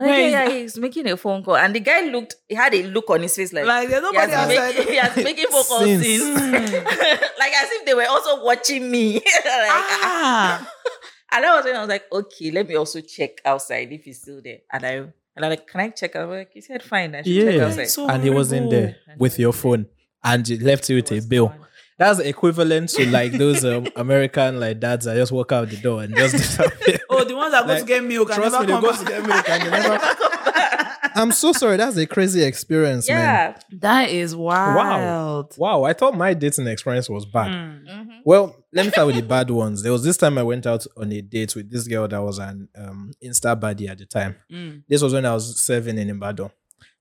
like, Where yeah, yeah, he's making a phone call. And the guy looked, he had a look on his face like, Like there's he has, been outside. making, he has making phone calls Since. since. Hmm. like as if they were also watching me. like, ah. And that was when I was like, okay, let me also check outside if he's still there. And I and I'm like, can I check? I'm like, he said fine. I should check Yeah. outside. So and he was in there horrible. with your phone and he left you with a bill. fun. That's equivalent to like those um, American like dads that just walk out the door and just disappear. Oh, the ones that go Like, to get milk and Trust never me, they come go back. to get milk and they never. I'm so sorry. That's a crazy experience, man. Yeah. That is wild. Wow, Wow. I thought my dating experience was bad. Hmm. Mhm. Well, let me start with the bad ones. There was this time I went out on a date with this girl that was an um, Insta baddie at the time. Mm. This was when I was serving in Ibadan.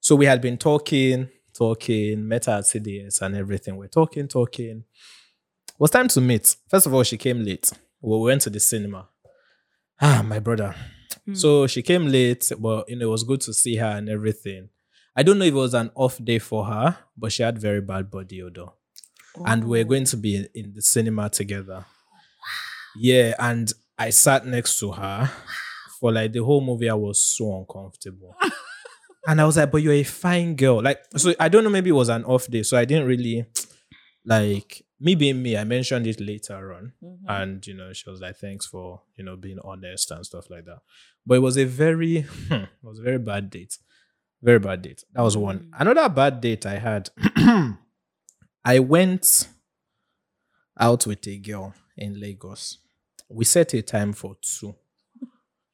So we had been talking, talking, met her at CDS and everything. We're talking, talking. It was time to meet. First of all, she came late. We went to the cinema. Ah, my brother. Hmm. So she came late, but you know, it was good to see her and everything. I don't know if it was an off day for her, but she had very bad body odor. And we're going to be in, in the cinema together. Yeah, and I sat next to her for like the whole movie. I was so uncomfortable. and I was like, but you're a fine girl. Like, so I don't know, maybe it was an off day. So I didn't really like me being me. I mentioned it later on. Mhm. And you know, she was like, "Thanks for you know being honest and stuff like that." But it was a very, it was a very bad date, very bad date. That was one. Mm. Another bad date I had. I went out with a girl in Lagos. We set a time for two.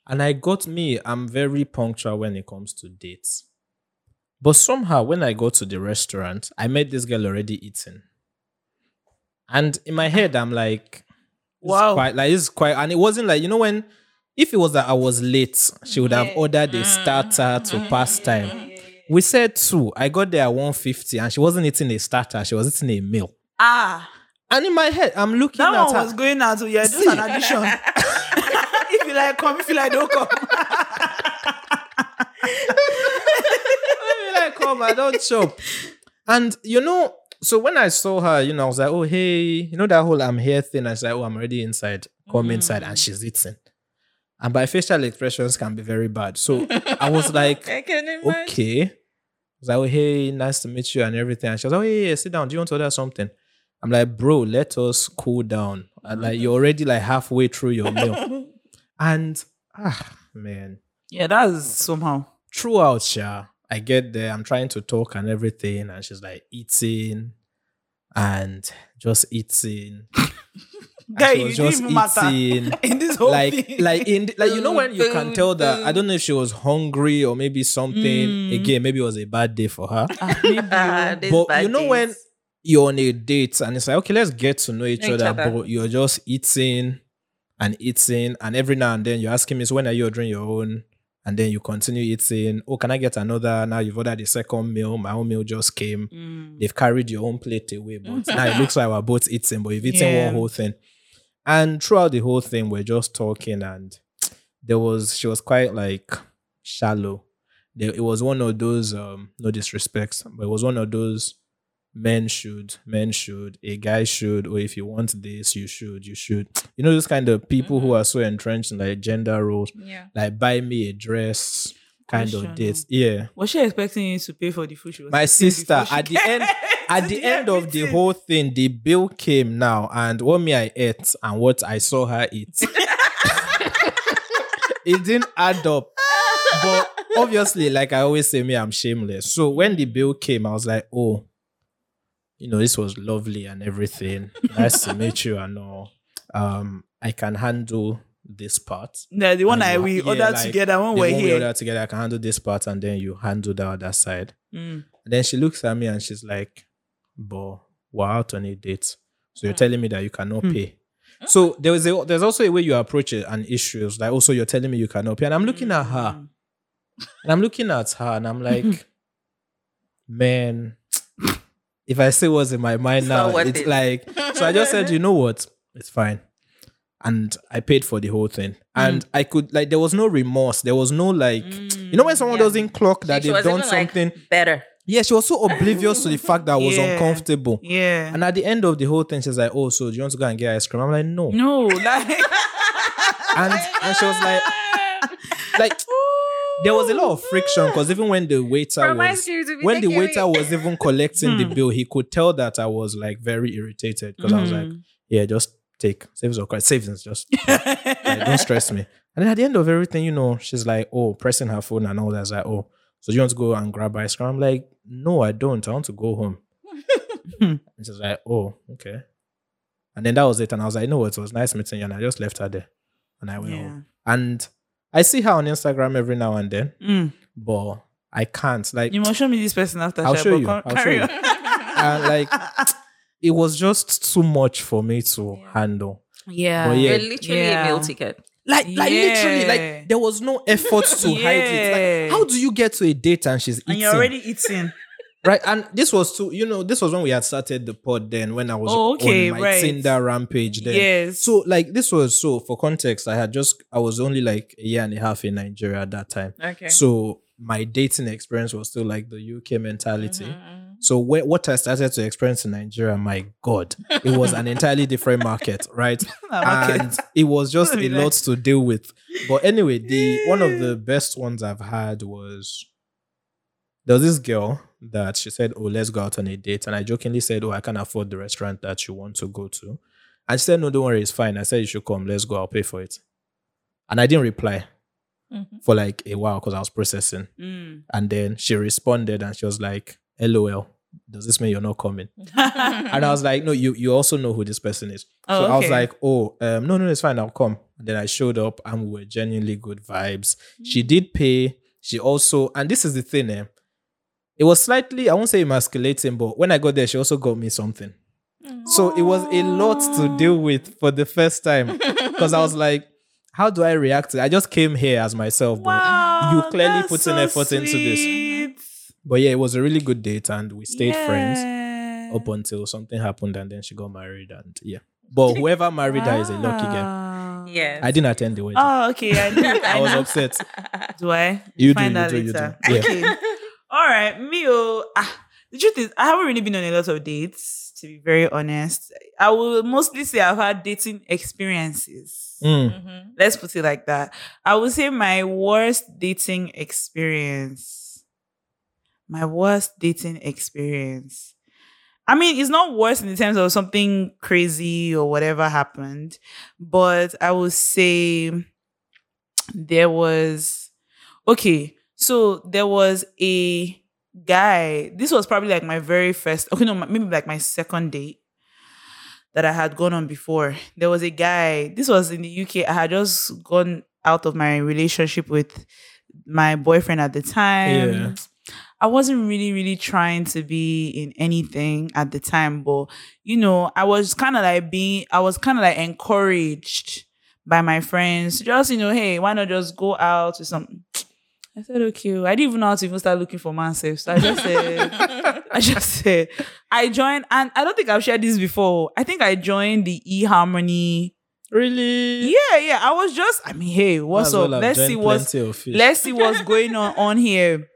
And I got me, I'm very punctual when it comes to dates. But somehow, when I go to the restaurant, I met this girl already eating. And in my head, I'm like, Wow. quite, like, it's quite, and it wasn't like, you know, when, if it was that I was late, she would have ordered a starter to pass time. We said two. I got there at 150 and she wasn't eating a starter, she was eating a meal. Ah, And in my head, I'm looking that at one her. was going out. So yeah, just See. an addition. you like, come. If you like, don't come. I mean, like, come, I don't chop. And you know, so when I saw her, you know, I was like, oh hey, you know that whole I'm here thing. I was like, oh, I'm already inside. Come mm. inside, and she's eating. And my facial expressions can be very bad. So I was like, I okay. I was like, oh hey, nice to meet you and everything. And she was like, oh yeah, yeah, sit down. Do you want to order something? I'm like, bro, let us cool down. And like you're already like halfway through your meal. And ah man. Yeah, that's somehow. throughout, yeah. I get there, I'm trying to talk and everything, and she's like eating and just eating. And Guy, you was didn't just even matter eating. in this whole like thing. like in like you know when you can tell that I don't know if she was hungry or maybe something Mm. again maybe it was a bad day for her maybe, these but you know when you're on a date and it's like okay let's get to know each, Each other, other. but you're just eating and eating and every now and then you're asking me so when are you ordering your own? And then you continue eating oh can I get another? Now you've ordered the second meal my own meal just came. Mm. they've carried your own plate away but now it looks like we're both eating but you've eaten Yeah. one whole thing. And throughout the whole thing we're just talking and there was she was quite like shallow. There, it was one of those um no disrespect but it was one of those men should men should a guy should or if you want this you should you should. You know those kind of people who mm-hmm. are so entrenched in like gender roles Yeah. like buy me a dress kind Question, of dates yeah. Was she expecting you to pay for the food? She was my sister at the end at the end of the whole thing the bill came now and what me i ate and what i saw her eat. It didn't add up. But obviously like i always say me i'm shameless. So when the bill came i was like oh you know this was lovely and everything nice to meet you and all um i can handle this part Yeah, the one I we yeah, ordered like, together when the we're one we here. ordered together i can handle this part and then you handle the other side Mm. and then she looks at me and she's like, but we're out on a date. So you're Hmm. telling me that you cannot pay. So there is a there's also a way you approach it and issues. Like also you're telling me you cannot pay. And I'm looking at her. Mm. And I'm looking at her and I'm like, man, if I say what's in my mind now, not worth it's it. like so I just said, you know what? It's fine. And I paid for the whole thing. Mm. And I could like there was no remorse. There was no like mm, you know when someone Yeah. doesn't clock that She they've was done even, like, something. better. Yeah, she was so oblivious to the fact that I was Yeah. uncomfortable. Yeah. And at the end of the whole thing, she's like, "Oh, so do you want to go and get ice cream?" I'm like, "No." no, like And and she was like, like there was a lot of friction because even when the waiter From was cream to be when the waiter was even collecting the Hmm. bill, he could tell that I was like very irritated because I was like, Mm. "Yeah, just take savings or credit savings, just like, don't stress me." And then at the end of everything, you know, she's like, "Oh, pressing her phone and all that." I like, "Oh, so you want to go and grab ice cream?" I'm like, "No, I don't. I want to go home." And she's like, oh, okay. And then that was it. And I was like, you know what? It was nice meeting you. And I just left her there. And I went Yeah. home. And I see her on Instagram every now and then, Mm. but I can't. Like, You must show me this person after. I'll Sha, show you. I'll show on. and like, it was just too much for me to handle. yeah. But yeah. You're literally Yeah. a meal ticket. Like, like literally, like there was no effort to hide it. Like, how do you get to a date and she's and you're already eating. Right? And this was too, you know, this was when we had started the pod. Then when I was Oh, okay, on my right. Tinder rampage. Then Yes. So like this was so for context, I had just I was only like a year and a half in Nigeria at that time. Okay. So my dating experience was still like the UK mentality. Mm-hmm. So wh- what I started to experience in Nigeria, my God, it was an entirely different market, right? market. And it was just a lot to deal with. But anyway, the one of the best ones I've had was there was this girl that she said, "Oh, let's go out on a date," and I jokingly said, "Oh, I can afford the restaurant that you want to go to," and she said, "No, don't worry, it's fine." I said, "You should come. Let's go. I'll pay for it," and I didn't reply Mhm. for like a while because I was processing. Mm. And then she responded and she was like, LOL, does this mean you're not coming? and I was like, no, you you also know who this person is. Oh, so I was like, oh, um, no, no, it's fine, I'll come. And then I showed up and we were genuinely good vibes. She did pay. She also, and this is the thing, eh? It was slightly, I won't say emasculating, but when I got there, she also got me something. So it was a lot to deal with for the first time. Because I was like, how do I react to it? I just came here as myself, but you clearly put in so effort into this. But yeah, it was a really good date and we stayed friends up until something happened and then she got married and yeah. But whoever married her is a lucky girl. Wow. Yes. I didn't attend the wedding. Oh, okay. I, I was upset. Do I? You do, find you that do, you later. do. Yeah. Okay. All right, me. Oh, ah, the truth is, I haven't really been on a lot of dates. To be very honest, I will mostly say I've had dating experiences. Mm. Mhm. Let's put it like that. I would say my worst dating experience. My worst dating experience. I mean, it's not worse in the terms of something crazy or whatever happened, but I would say there was okay. So there was a guy. This was probably like my very first. Okay, no, maybe like my second date that I had gone on before. There was a guy. This was in the UK. I had just gone out of my relationship with my boyfriend at the time. Yeah. I wasn't really, really trying to be in anything at the time, but you know, I was kind of like being, I was kind of like encouraged by my friends, just you know, hey, why not just go out or something? I said, okay. I didn't even know how to even start looking for myself. So I just said, I just said, I joined, and I don't think I've shared this before. I think I joined the eHarmony. Really? Yeah, yeah. I was just, I mean, hey, what's as up? Let's see what's plenty of fish. let's see what's going on on here.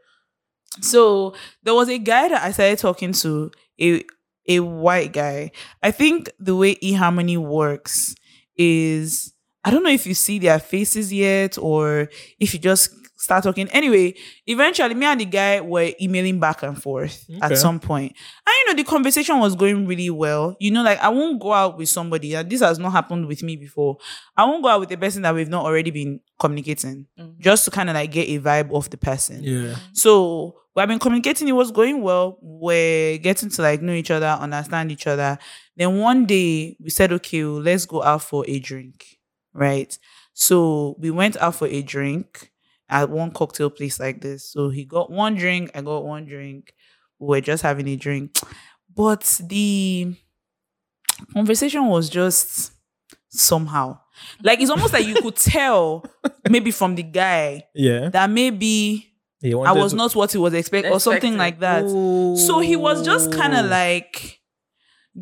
So there was a guy that I started talking to, a a white guy. I think the way eHarmony works is I don't know if you see their faces yet or if you just start talking. Anyway, eventually me and the guy were emailing back and forth Okay. at some point. And you know, the conversation was going really well. You know, like I won't go out with somebody, and this has not happened with me before. I won't go out with a person that we've not already been communicating, mm. just to kind of like get a vibe of the person. Yeah. So we've been communicating, it was going well. We're getting to like know each other, understand each other. Then one day we said, okay, well, let's go out for a drink. Right. So we went out for a drink at one cocktail place like this. So he got one drink, I got one drink. We were just having a drink. But the conversation was just somehow. Like it's almost like you could tell maybe from the guy Yeah. that maybe I was to- not what he was expecting or something like that. So he was just kind of like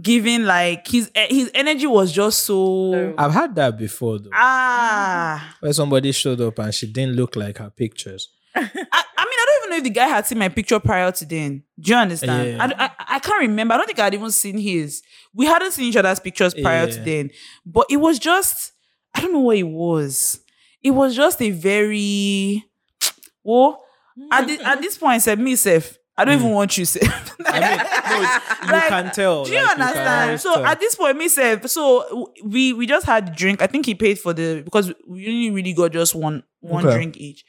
giving like his e- his energy was just so I've had that before though. ah. Where somebody showed up and she didn't look like her pictures. I, I mean, I don't even know if the guy had seen my picture prior to then. Do you understand? Yeah. I, I, I can't remember. I don't think I'd even seen his. We hadn't seen each other's pictures prior to then. But it was just, I don't know what it was. It was just a very, well, at, thi- at this point, I said, me, Seth, I don't even want you, Seth. I mean, no, you Like, can tell. Do you like, understand? always so tell. at this point, me say so we we just had a drink. I think he paid for the because we only really got just one one Okay. drink each.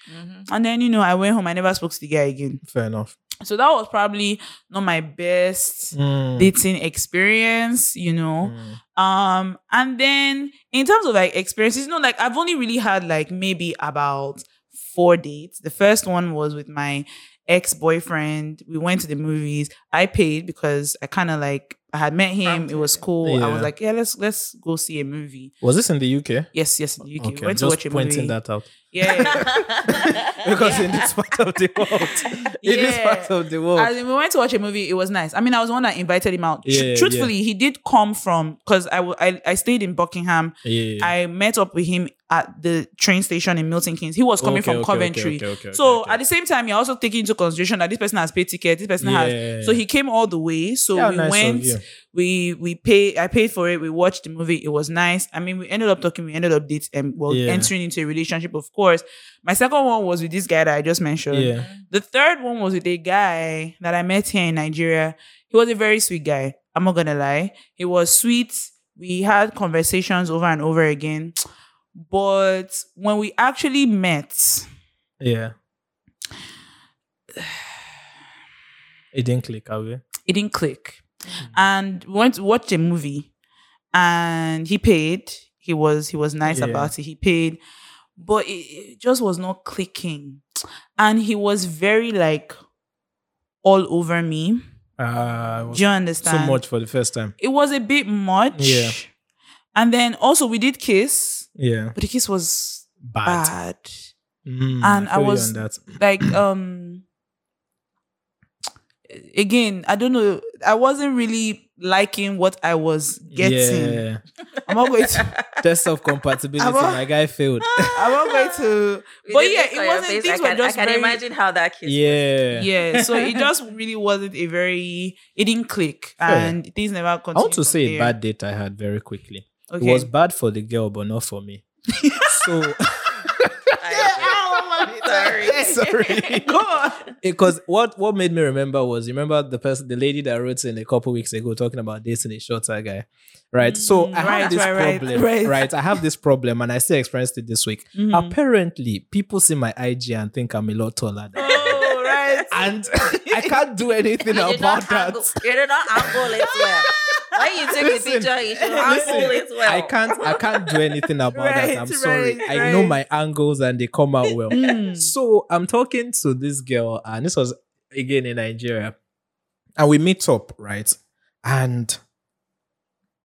And then you know I went home. I never spoke to the guy again. fair enough. So that was probably not my best Mm. dating experience. You know. Um, and then in terms of like experiences, you know, like I've only really had like maybe about four dates. The first one was with my ex-boyfriend. We went to the movies. I paid because I kind of like I had met him. It was cool. I was like, yeah, let's let's go see a movie. Was this in the UK? Yes, yes, in the UK. Okay, we went to just watch a pointing movie. that out. Yeah. Because in this part of the world, in this part of the world, As in, we went to watch a movie. It was nice. I mean, I was the one that invited him out. Yeah, truthfully, he did come from because I, w- I I stayed in Buckingham. yeah. I met up with him at the train station in Milton Keynes. He was coming Okay, from okay, Coventry. okay, okay, okay, so okay. at the same time, you're also taking into consideration that this person has paid ticket. This person Yeah. has. So he came all the way. So Yeah, we nice of went. you. We we pay. I paid for it. We watched the movie. It was nice. I mean, we ended up talking. We ended up dating and um, well Yeah. entering into a relationship. Of course, my second one was with this guy that I just mentioned. Yeah. The third one was with a guy that I met here in Nigeria. He was a very sweet guy. I'm not gonna lie. He was sweet. We had conversations over and over again. But when we actually met, Yeah. It didn't click away. it didn't click. And we went to watch a movie and he paid. He was he was nice Yeah. about it. He paid, but it, it just was not clicking. And he was very like all over me. Uh, Do you understand? so much for the first time. It was a bit much. Yeah. And then also we did kiss, Yeah, but the kiss was bad. bad. Mm, And I you was-. Like um again, I don't know. I wasn't really liking what I was getting. Yeah, I'm not going to test of compatibility. Not- my guy failed. I'm not going to but yeah, it wasn't face, things I were just I can very, imagine how that kiss. yeah, Yeah, so it just really wasn't a very it didn't click and things never continued. I want to from say a bad date I had very quickly. Okay. It was bad for the girl, but not for me. so Sorry. sorry. Go on. because what what made me remember was remember the person the lady that wrote in a couple weeks ago talking about dating a shorter guy right so i have this right, right, problem right. right. i have this problem and i still experienced it this week Mhm. apparently people see my ig and think i'm a lot taller than Oh, right. and i can't do anything about that angle, you did not angle it well. When you took Listen, the picture, you should Listen, angle it well. I can't I can't do anything about that. I'm Right, sorry. right, I know my angles and they come out well. Mm. So I'm talking to this girl, and this was again in Nigeria, and we meet up, right? And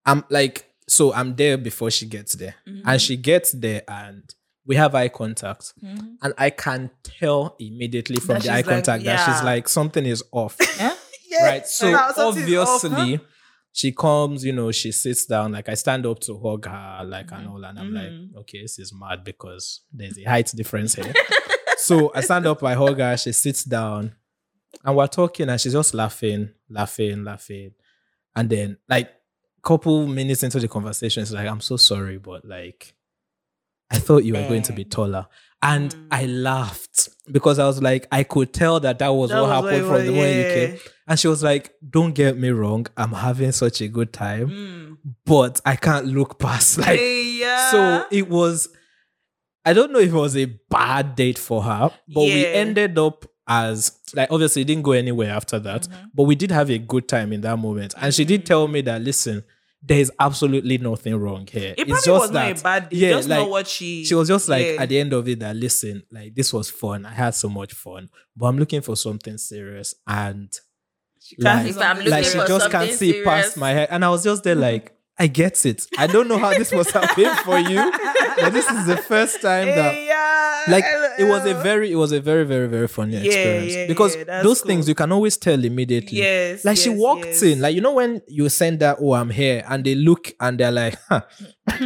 I'm like, so I'm there before she gets there, and she gets there, and we have eye contact, Mhm. and I can tell immediately from That the eye like, contact that she's like something is off, Yeah? Yeah. right? So Now something's off, huh? She comes, you know, she sits down. Like I stand up to hug her, like and all, and I'm Mhm. like, okay, this is mad because there's a height difference here. so I stand up, I hug her, she sits down, and we're talking, and she's just laughing, laughing, laughing. And then, like, couple minutes into the conversation, she's like, I'm so sorry, but like, I thought you were going to be taller. And Mm. I laughed because I was like, I could tell that that was That what was happened it from was, the moment you came. And she was like, Don't get me wrong, I'm having such a good time, Mm. but I can't look past like yeah. so it was I don't know if it was a bad date for her, but we ended up as like obviously it didn't go anywhere after that, Mm-hmm. but we did have a good time in that moment. And she did tell me that listen, there is absolutely nothing wrong here. it it's probably just was that not a bad yeah, like, what she she was just like yeah. at the end of it that listen, like this was fun. I had so much fun, but I'm looking for something serious and can't like, I'm something like she for just can't something see past my head. And I was just there like, I get it. I don't know how this was happening for you, but this is the first time that Hey, yeah. like it was a very it was a very very very funny Yeah, experience yeah, because yeah, those cool. things you can always tell immediately yes like she walked yes. in like you know when you send that oh i'm here and they look and they're like huh.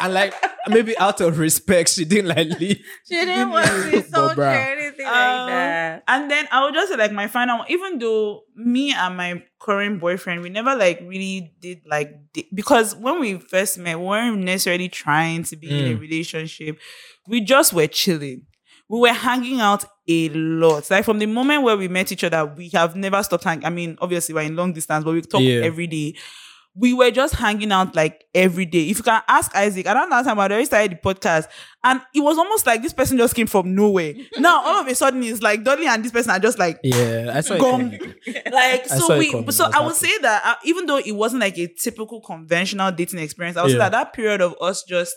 and like maybe out of respect she didn't like leave She didn't want to But insult you or bruh. anything Um, like that. And then I would just say like my final one, even though me and my current boyfriend, we never like really did like di- because when we first met, we weren't necessarily trying to be in a Mm. relationship. We just were chilling. We were hanging out a lot. Like from the moment where we met each other, we have never stopped hanging. I mean, obviously we're in long distance, but we talk Yeah. every day. We were just hanging out like every day. If you can ask Isaac, I don't know time I already started the podcast, and it was almost like this person just came from nowhere. now all of a sudden it's like Dolly and this person are just like yeah i saw it Gone. coming. like I so we so I I would say that uh, even though it wasn't like a typical conventional dating experience, I would say that that period of us just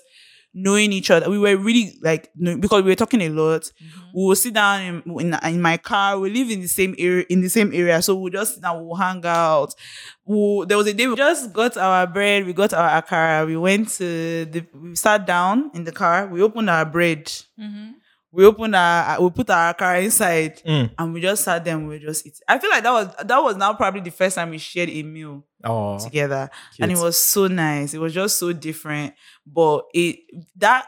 knowing each other, we were really like because we were talking a lot. Mm-hmm. We will sit down in, in in my car. We live in the same area in the same area, so we'll just now. We'll hang out. We'll, there was a day we just got our bread. We got our akara. We went to the. We sat down in the car. We opened our bread. We opened our. We put our car inside Mm. and we just sat there and we were just eating. I feel like that was that was now probably the first time we shared a meal oh together, and it was so nice. It was just so different, but it that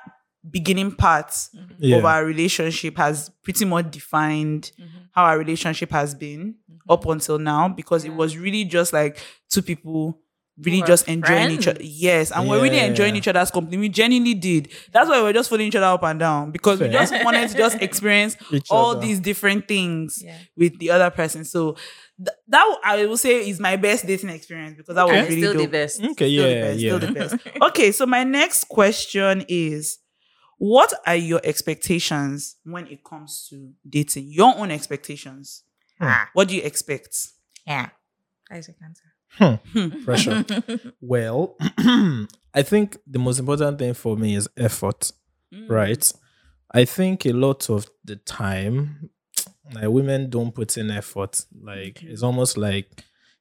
beginning part mm-hmm. yeah of our relationship has pretty much defined mm-hmm. how our relationship has been mm-hmm. up until now because it was really just like two people really Who are just enjoying each other. Yes, and we're really enjoying each other's company. We genuinely did. That's why we're just following each other up and down because we just wanted to just experience Each all other. these different things Yeah. with the other person. So th- that I will say is my best dating experience because that was really still the best. okay Still yeah the best, yeah still the best. Okay, so my next question is what are your expectations when it comes to dating? Your own expectations. Ah, What do you expect? yeah. Isaac answer. Hmm. Hmm. Pressure. well, I think the most important thing for me is effort, Mm. right? I think a lot of the time, like women don't put in effort. Like it's almost like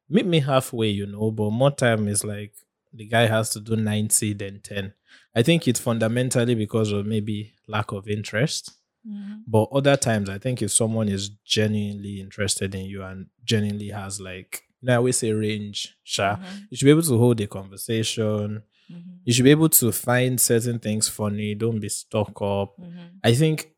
meet me halfway, you know. But more time is like the guy has to do ninety then ten. I think it's fundamentally because of maybe lack of interest. Mm-hmm. But other times, I think if someone is genuinely interested in you and genuinely has like, you know, I always say range, sure, mm-hmm. you should be able to hold a conversation. Mm-hmm. You should be able to find certain things funny. Don't be stuck up. Mm-hmm. I think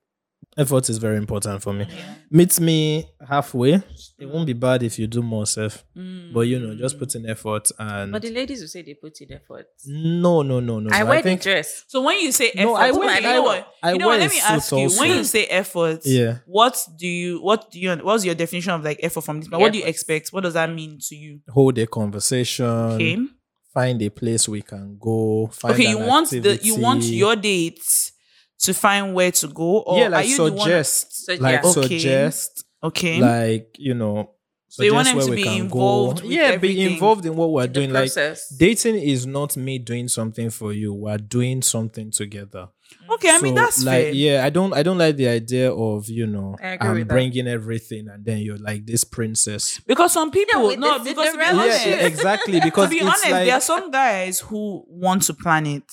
effort is very important for me. Meet me halfway. It won't be bad if you do more self, mm. but you know, just put in effort and But the ladies will say they put in effort. no, no, no, no. I no. wear think the dress. So when you say effort, No, I okay, wear- you know I- what? I you know what? Let me ask you. When you say effort, Yeah. what do you what do you what's your definition of like effort from this? What do you expect? What does that mean to you? hold a conversation. Okay. Find a place we can go. Find okay, you an want the you want your dates to find where to go, or yeah, are like you the one? suggest, like yeah. Okay. suggest, Okay, like you know, So you want suggest them to be involved with Yeah, be involved in what we're The doing. Like dating is not me doing something for you. We're doing something together. Mm. okay. I mean that's like fair. yeah, I don't I don't like the idea of you know I agree I'm with that. bringing everything and then you're like this princess. Because some people, with no, the because to be honest, Yeah, shit. exactly. to be it's honest, like there are some guys who want to plan it.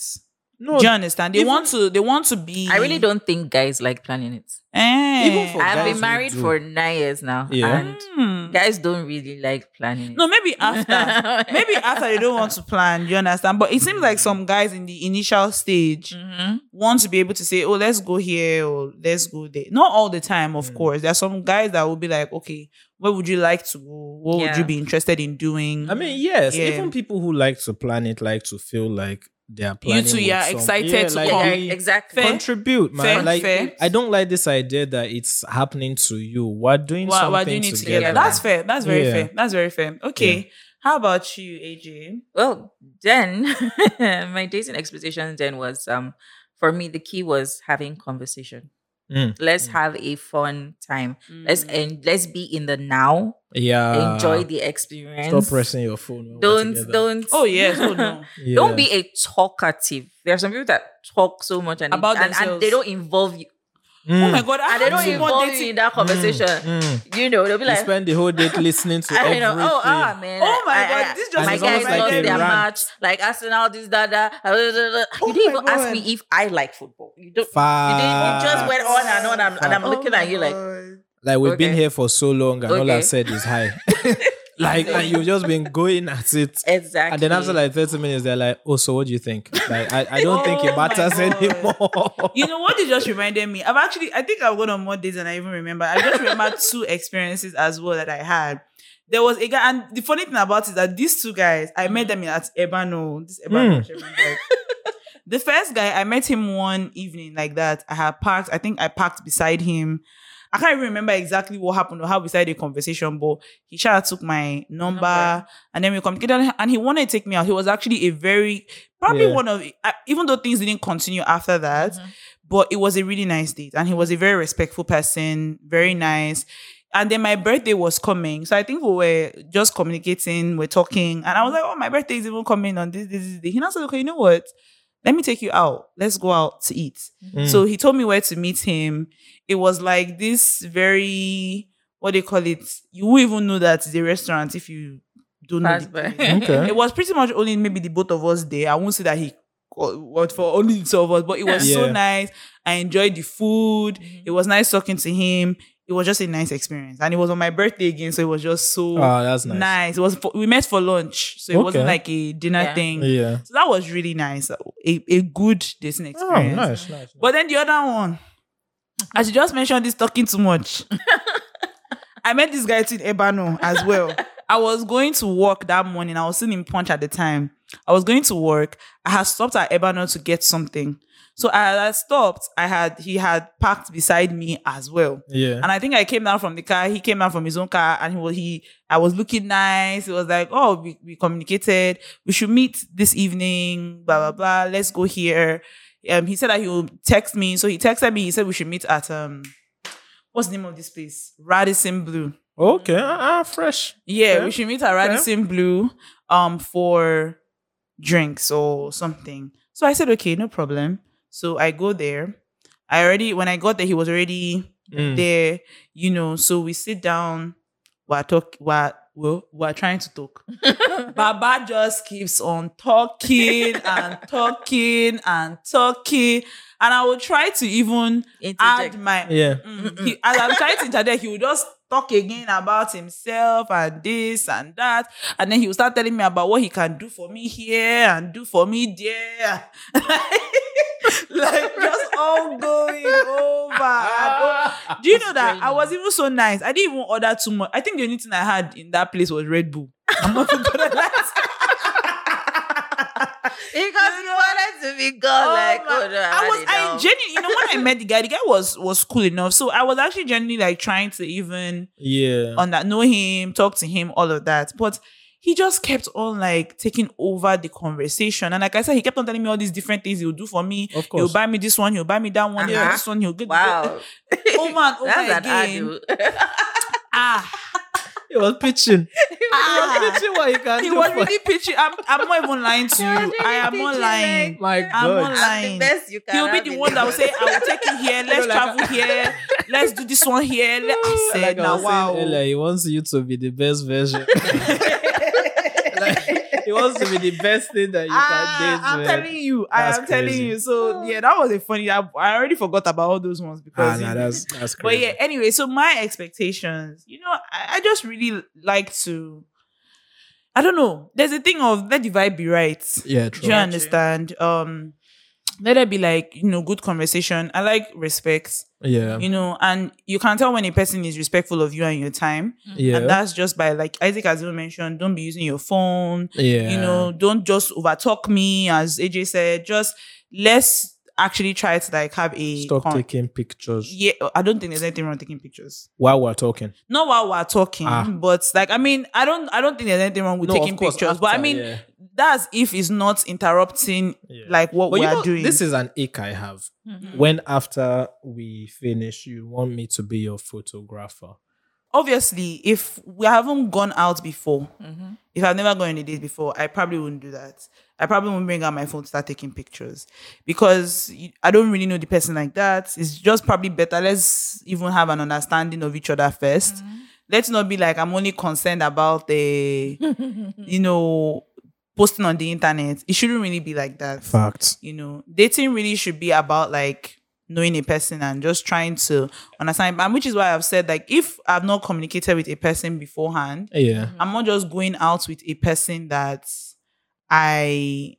No, Do you understand? They even- want to. They want to be. I really don't think guys like planning it. Eh. Even for I've guys been married for nine years now, Yeah. and Hmm. guys don't really like planning it. No, maybe after. maybe after they don't want to plan. You understand? But it seems like some guys in the initial stage Mhm. want to be able to say, "Oh, let's go here or let's go there." Not all the time, of Mm. course. There are some guys that will be like, "Okay, where would you like to go? What would you be interested in doing?" I mean, yes, Yeah. even people who like to plan it like to feel like they are You planning. two, with yeah, some- excited yeah, to like, come. Yeah, exactly. Contribute, man. Fair, like fair. I don't like this idea that it's happening to you. We're doing Why, something why doing it together. together? That's fair. That's very Yeah. fair. That's very fair. Okay. How about you, AJ? Well, then my dating expectations then was um for me the key was having conversation. Mm. Let's have a fun time. Let's and let's be in the now. yeah. enjoy the experience. Stop pressing your phone. Don't don't Oh yes. Oh no. Yeah. don't be a talkative. There are some people that talk so much and About and, and themselves. they don't involve you. Mm. Oh my god. I And they don't two more involve dating- you in that conversation. Mm. You know, they'll be like, You like spend the whole day listening to I everything. know. Oh, ah, man. Oh my I- God, I- this just my it's guys almost like lost a their match. Like Arsenal, this, that, that. You Oh didn't my even ask me if I like football. You don't. You, didn't, you just went on and on, and, and I'm Facts. looking at you like, Like we've been here for so long, and all I've said is hi. like, and you've just been going at it. exactly. And then after like 30 minutes, they're like, oh, so what do you think? Like, I, I don't think Oh it matters anymore. You know what? It just reminded me. I've actually, I think I've gone on more days than I even remember. I just remember two experiences as well that I had. There was a guy, and the funny thing about it is that these two guys, I met them at Ebeano. This Ebeano. Hmm. Sherman, like, the first guy, I met him one evening like that. I had parked. I think I parked beside him. I can't even remember exactly what happened or how we started the conversation, but he sure took my number, Number. and then we communicated. And he wanted to take me out. He was actually a very, probably Yeah. one of, even though things didn't continue after that, Mhm. but it was a really nice date and he was a very respectful person very nice and then my birthday was coming so i think we were just communicating we're talking and i was like oh my birthday is even coming on this this, this day he now said okay you know what let me take you out let's go out to eat Mm. so he told me where to meet him it was like this very what they call it you won't even know that it's a restaurant if you don't know Pass the Okay. it was pretty much only maybe the both of us there. I won't say that he what for only the two of us, but it was so nice. I enjoyed the food. It was nice talking to him. It was just a nice experience, and it was on my birthday again, so it was just so Oh, that's nice. It was for, we met for lunch, so it wasn't like a dinner Yeah. thing. Yeah. So that was really nice. A, a good dating Oh, experience. nice, nice. But then the other one, as you just mentioned, this talking too much. I met this guy in Ebeano as well. I was going to work that morning. I was still in Punch at the time. I was going to work. I had stopped at Ebeano to get something. So I had stopped. I had he had parked beside me as well. yeah. And I think I came down from the car. He came down from his own car, and he was he. I was looking nice. It was like, oh, we, we communicated. We should meet this evening. Blah blah blah. Let's go here. Um, he said that he will text me. So he texted me. He said we should meet at um, what's the name of this place? Radisson Blu. Okay, ah, ah, fresh. Yeah, Okay. we should meet at Radisson Blu um for drinks or something. So I said, okay, no problem. So I go there. I already when I got there, he was already Mm. there, you know. So we sit down, we're talk we're we're trying to talk. Baba just keeps on talking and talking and talking. And I will try to even Interject. add my Yeah. Mm, he, as I'm trying to interject, he will just talk again about himself and this and that. And then he will start telling me about what he can do for me here and do for me there. like just all going over. and Do you know that I was even so nice? I didn't even order too much. I think the only thing I had in that place was Red Bull. I'm not gonna lie. because you wanted to be gone. Oh like, Oh my- oh, no, I was I know. genuinely, you know, when I met the guy, the guy was was cool enough. So I was actually genuinely like trying to even Yeah. on that know him, talk to him, all of that. But he just kept on like taking over the conversation. And like I said, he kept on telling me all these different things he'll do for me. Of course. He'll buy me this one, he'll buy me that one, he'll Uh-huh. this one, he'll get Wow. over and over That's an again. Ah, He was pitching. ah. He was pitching what he can He do was for- really pitching. I'm, I'm not even lying to you. I am not lying. My I'm God. not I'm lying. best you can He'll be the one that will say, I will take you here, let's know, like- travel here, let's do this one here. Let, I said, like I now was wow. earlier, he wants you to be the best version. Like, he wants to be the best thing that you Ah, can date. I'm with. telling you, I That's am telling you. So yeah, that was a funny. I, I already forgot about all those ones Ah, because. nah, you- that's that's but yeah, anyway, so my expectations, you know, I, I just really like to. I don't know. There's a thing of let the vibe be right. yeah, true. Do you Yeah, understand? Um, let it be like you know good conversation. I like respect. Yeah, You know, and you can tell when a person is respectful of you and your time. yeah, And that's just by like Isaac has even mentioned, don't be using your phone. yeah. You know, don't just overtalk me, as AJ said. Just let's actually try to like have a stop con- taking pictures Yeah, I don't think there's anything wrong taking pictures. while we're talking. Not while we're talking, Ah. but like I mean, I don't I don't think there's anything wrong with No, taking course, pictures. but I mean, yeah. that's if it's not interrupting Yeah. like what But we are know, doing. this is an ache I have. Mhm. When after we finish, you want me to be your photographer. Obviously if we haven't gone out before Mhm. if i've never gone on a date before i probably wouldn't do that. I probably wouldn't bring out my phone to start taking pictures. Because i don't really know the person like that. It's just probably better let's even have an understanding of each other 1st let's not be like i'm only concerned about the you know posting on the internet. It shouldn't really be like that. Facts. you know dating really should be about like knowing a person and just trying to understand. And which is why i've said like if i've not communicated with a person beforehand Yeah. Mm-hmm. i'm not just going out with a person that i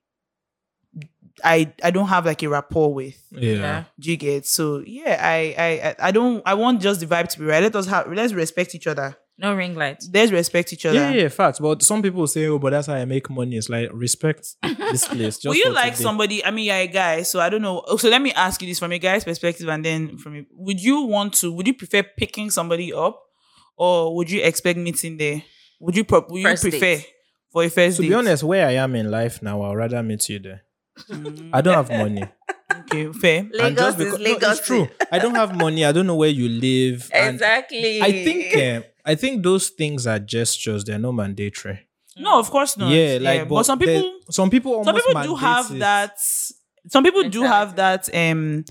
i i don't have like a rapport with. Yeah. Yeah. do you get? So yeah I, I i i don't i want just the vibe to be right. Let us have let's respect each other No ring lights. let's respect each other Yeah, yeah, facts. But some people say, "Oh, but that's how I make money." It's like respect this place. Just Will you like today. somebody? I mean, you're a guy, so I don't know. Oh, So let me ask you this from a guy's perspective, and then from a, would you want to? Would you prefer picking somebody up, or would you expect meeting there? Would you? Pro- would you prefer date. for a first To date? be honest, where I am in life now, I'd rather meet you there. Mm, I don't have money. okay, fair. And Lagos just is because- no, Lagos. it's true. I don't have money. I don't know where you live. Exactly. I think uh, I think those things are gestures. They're not mandatory. No, of course not. Yeah, like but, some there- people, some people, almost some people do have it. that. Some people do have that. Um,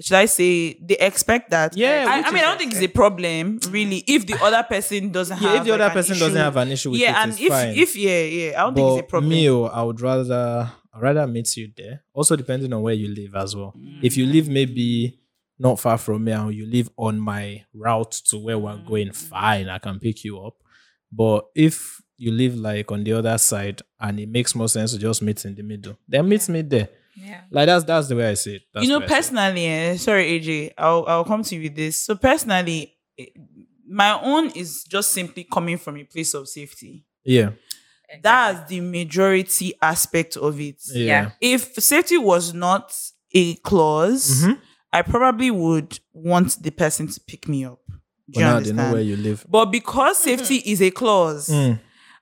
should I say they expect that? Yeah, I, I mean, I don't think it's a problem really if the other person doesn't have. Yeah, if the like, other an person doesn't have an issue with yeah, it, and it's if fine. if yeah, yeah, I don't think it's a problem. me, oh, I would rather I'd rather meet you there. Also, depending on where you live as well. Mm. If you live maybe not far from me and you live on my route to where we're Mm. going, fine, I can pick you up. But if you live like on the other side and it makes more sense to just meet in the middle, then meet me there. Yeah. Like that's that's the way I see it. That's you know, the way I see it. personally, eh, sorry, AJ, I'll I'll come to you with this. So personally, eh, my own is just simply coming from a place of safety. Yeah. That's the majority aspect of it. Yeah. Yeah. If safety was not a clause, Mhm. I probably would want the person to pick me up. Do But you now they know where you live. But because safety is a clause, Mm.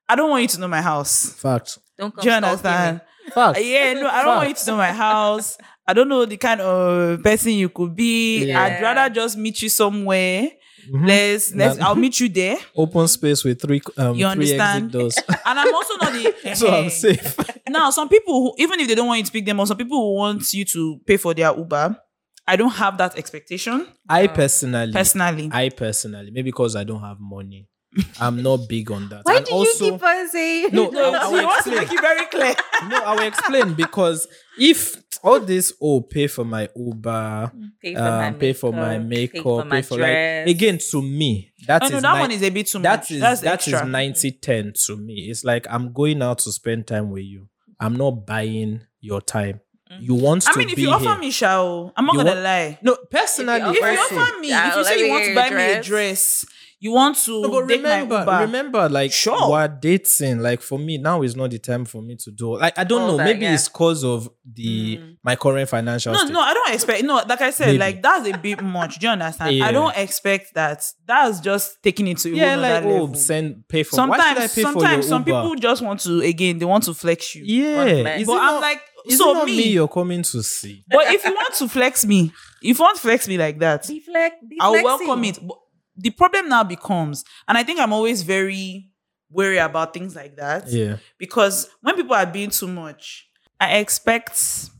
I don't want you to know my house. Fact. Don't come Do you understand? Fact. Yeah, no, I don't want you to know my house. I don't know the kind of person you could be. Yeah. I'd rather just meet you somewhere Mhm. Let's let's. I'll meet you there. Open space with three um You three exit understand? doors. And I'm also not the. so I'm Eh. safe. Now, some people, who, even if they don't want you to pick them up, some people who want you to pay for their Uber. I don't have that expectation I personally personally. I personally, maybe because I don't have money, I'm not big on that. Why and do also, you keep on saying No, no, I she will wants to explain. make it very clear. no, I will explain because if all this, oh, pay for my Uber, pay um, pay for my makeup, pay for, my like dress. again to me that Oh, is no, that ni- one is a bit too that much. is That's that is extra. 90 10 to me. It's like I'm going out to spend time with you. I'm not buying your time. You want I to mean, if be you offer here. me shao, I'm not You gonna want- lie. no, personally, If If you you offer me, Yeah, if you say you want to your buy me a dress. Dress, you want to No, but date remember, my Uber. remember, like Sure. we're dating. Like for me, now is not the time for me to do. Like I don't All know. that, maybe yeah. it's cause of the Mm. my current financial. No, state. no, I don't expect. No, like I said, Maybe. like that's a bit much. Do you understand? Yeah. I don't expect that. That's just taking it to Yeah, whole like other oh, level. send pay for. why should I sometimes, for your sometimes some Uber? people just want to again. They want to flex you. Yeah, is but I'm not- like, is so it not me. me you're coming to see. but if you want to flex me, if you want to flex me like that, Be flex, be I'll welcome it. But the problem now becomes, and I think I'm always very wary about things like that Yeah, because when people are being too much, I expect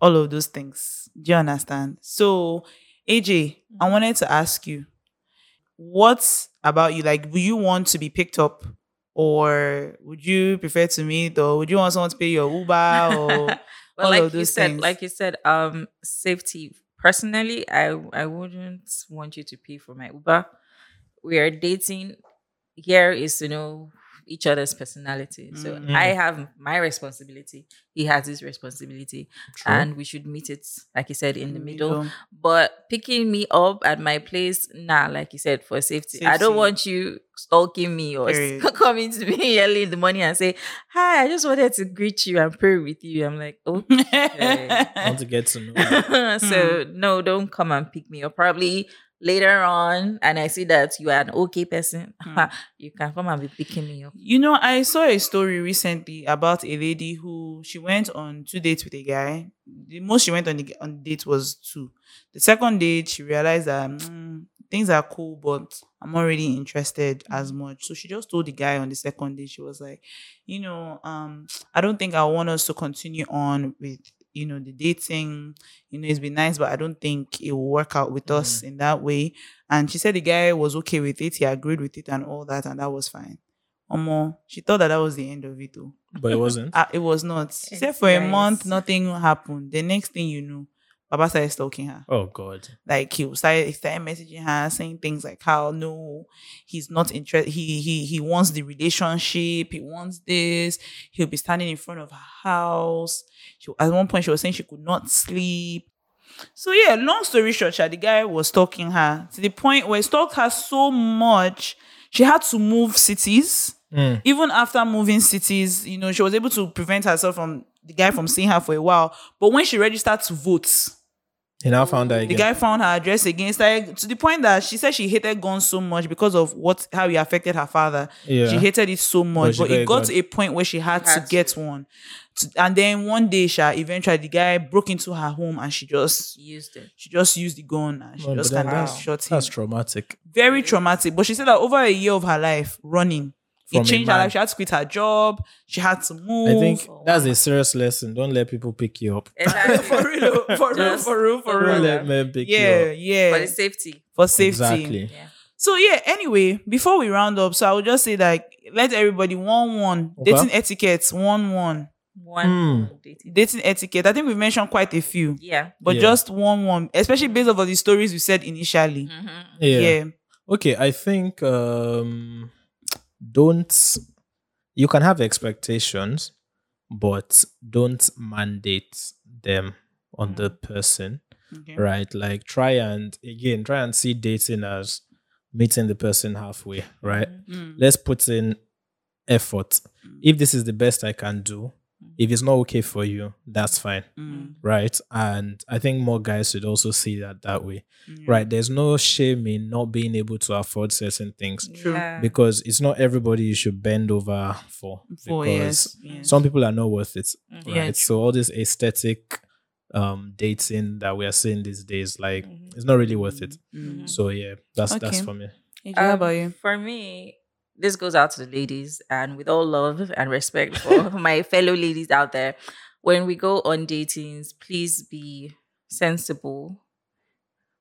all of those things. Do you understand? So, AJ, I wanted to ask you, what about you? Like, would you want to be picked up, or would you prefer to meet, or would you want someone to pay your Uber, or well, all like of you those said, things. like you said, um, safety. Personally, I I wouldn't want you to pay for my Uber. We are dating. Here is to know each other's personality. So Mm. I have my responsibility. He has his responsibility, true. and we should meet it, like you said, in the middle. But picking me up at my place, nah, like you said, for safety. I don't want you stalking me or Period. coming to me early in the morning and say, Hi, I just wanted to greet you and pray with you. I'm like, okay, I want to get to know. so no, don't come and pick me up. Probably later on, and I see that you are an okay person, you can come and be picking me up. You know, I saw a story recently about a lady who she went on two dates with a guy. The most she went on the on date was two. The second date, she realized that "Mm, things are cool, but I'm not really interested as much. So she just told the guy on the second date, she was like, you know, um, I don't think I want us to continue on with you know the dating. You know, it's been nice, but I don't think it will work out with us in that way. And she said the guy was okay with it, he agreed with it, and all that, and that was fine. Omo, she thought that that was the end of it. Though. but it wasn't. Ah, it was not. She said It's for a month, nothing happened. The next thing you know, Baba started stalking her. oh God. Like he started, he started messaging her, saying things like how no, he's not interested. He he he wants the relationship. He wants this. He'll be standing in front of her house. She, at one point, she was saying she could not sleep. So yeah, long story short, the guy was stalking her to the point where he stalked her so much she had to move cities. Mm. Even after moving cities, you know, she was able to prevent herself from the guy from seeing her for a while. But when she registered to vote, He now found her the guy found her address again. Started, to the point that she said she hated guns so much because of what how he affected her father. Yeah. She hated it so much, she but it got gun. to a point where she had, Had to get one. To- and then one day, she eventually the guy broke into her home and she just Used it. she just used the gun and she just kind of that's, shot him. that's traumatic. Very traumatic. But she said that over a year of her life running, From it a changed her life. She had to quit her job. She had to move. I think Oh, that's wow. a serious lesson. Don't let people pick you up. Exactly. for real, for real, for real, for for real. Don't let men pick Yeah, you up. yeah. For the safety. for safety. Exactly. Yeah. So yeah, anyway, before we round up, so I would just say like let everybody one one Okay. dating etiquette, one one. One Hmm. dating. Dating etiquette. I think we've mentioned quite a few. Yeah. But Yeah. just one one, especially based off of the stories we said initially. Mhm. Yeah. Yeah. Okay, I think um don't you can have expectations, but don't mandate them on the person, Okay. right? Like try and again try and see dating as meeting the person halfway, right? Mm. Let's put in effort. If this is the best I can do, if it's not okay for you, that's fine, Mm. right? And I think more guys should also see that that way, Mm. right? There's no shame in not being able to afford certain things True. Yeah. because it's not everybody you should bend over for. For because yes, yes. some people are not worth it, Mhm. right? Yeah, so all this aesthetic um dating that we are seeing these days. Like it's not really worth it. Mm. So yeah, that's that's for me. AJ, how Um, about you? For me, this goes out to the ladies and with all love and respect for my fellow ladies out there. When we go on datings, please be sensible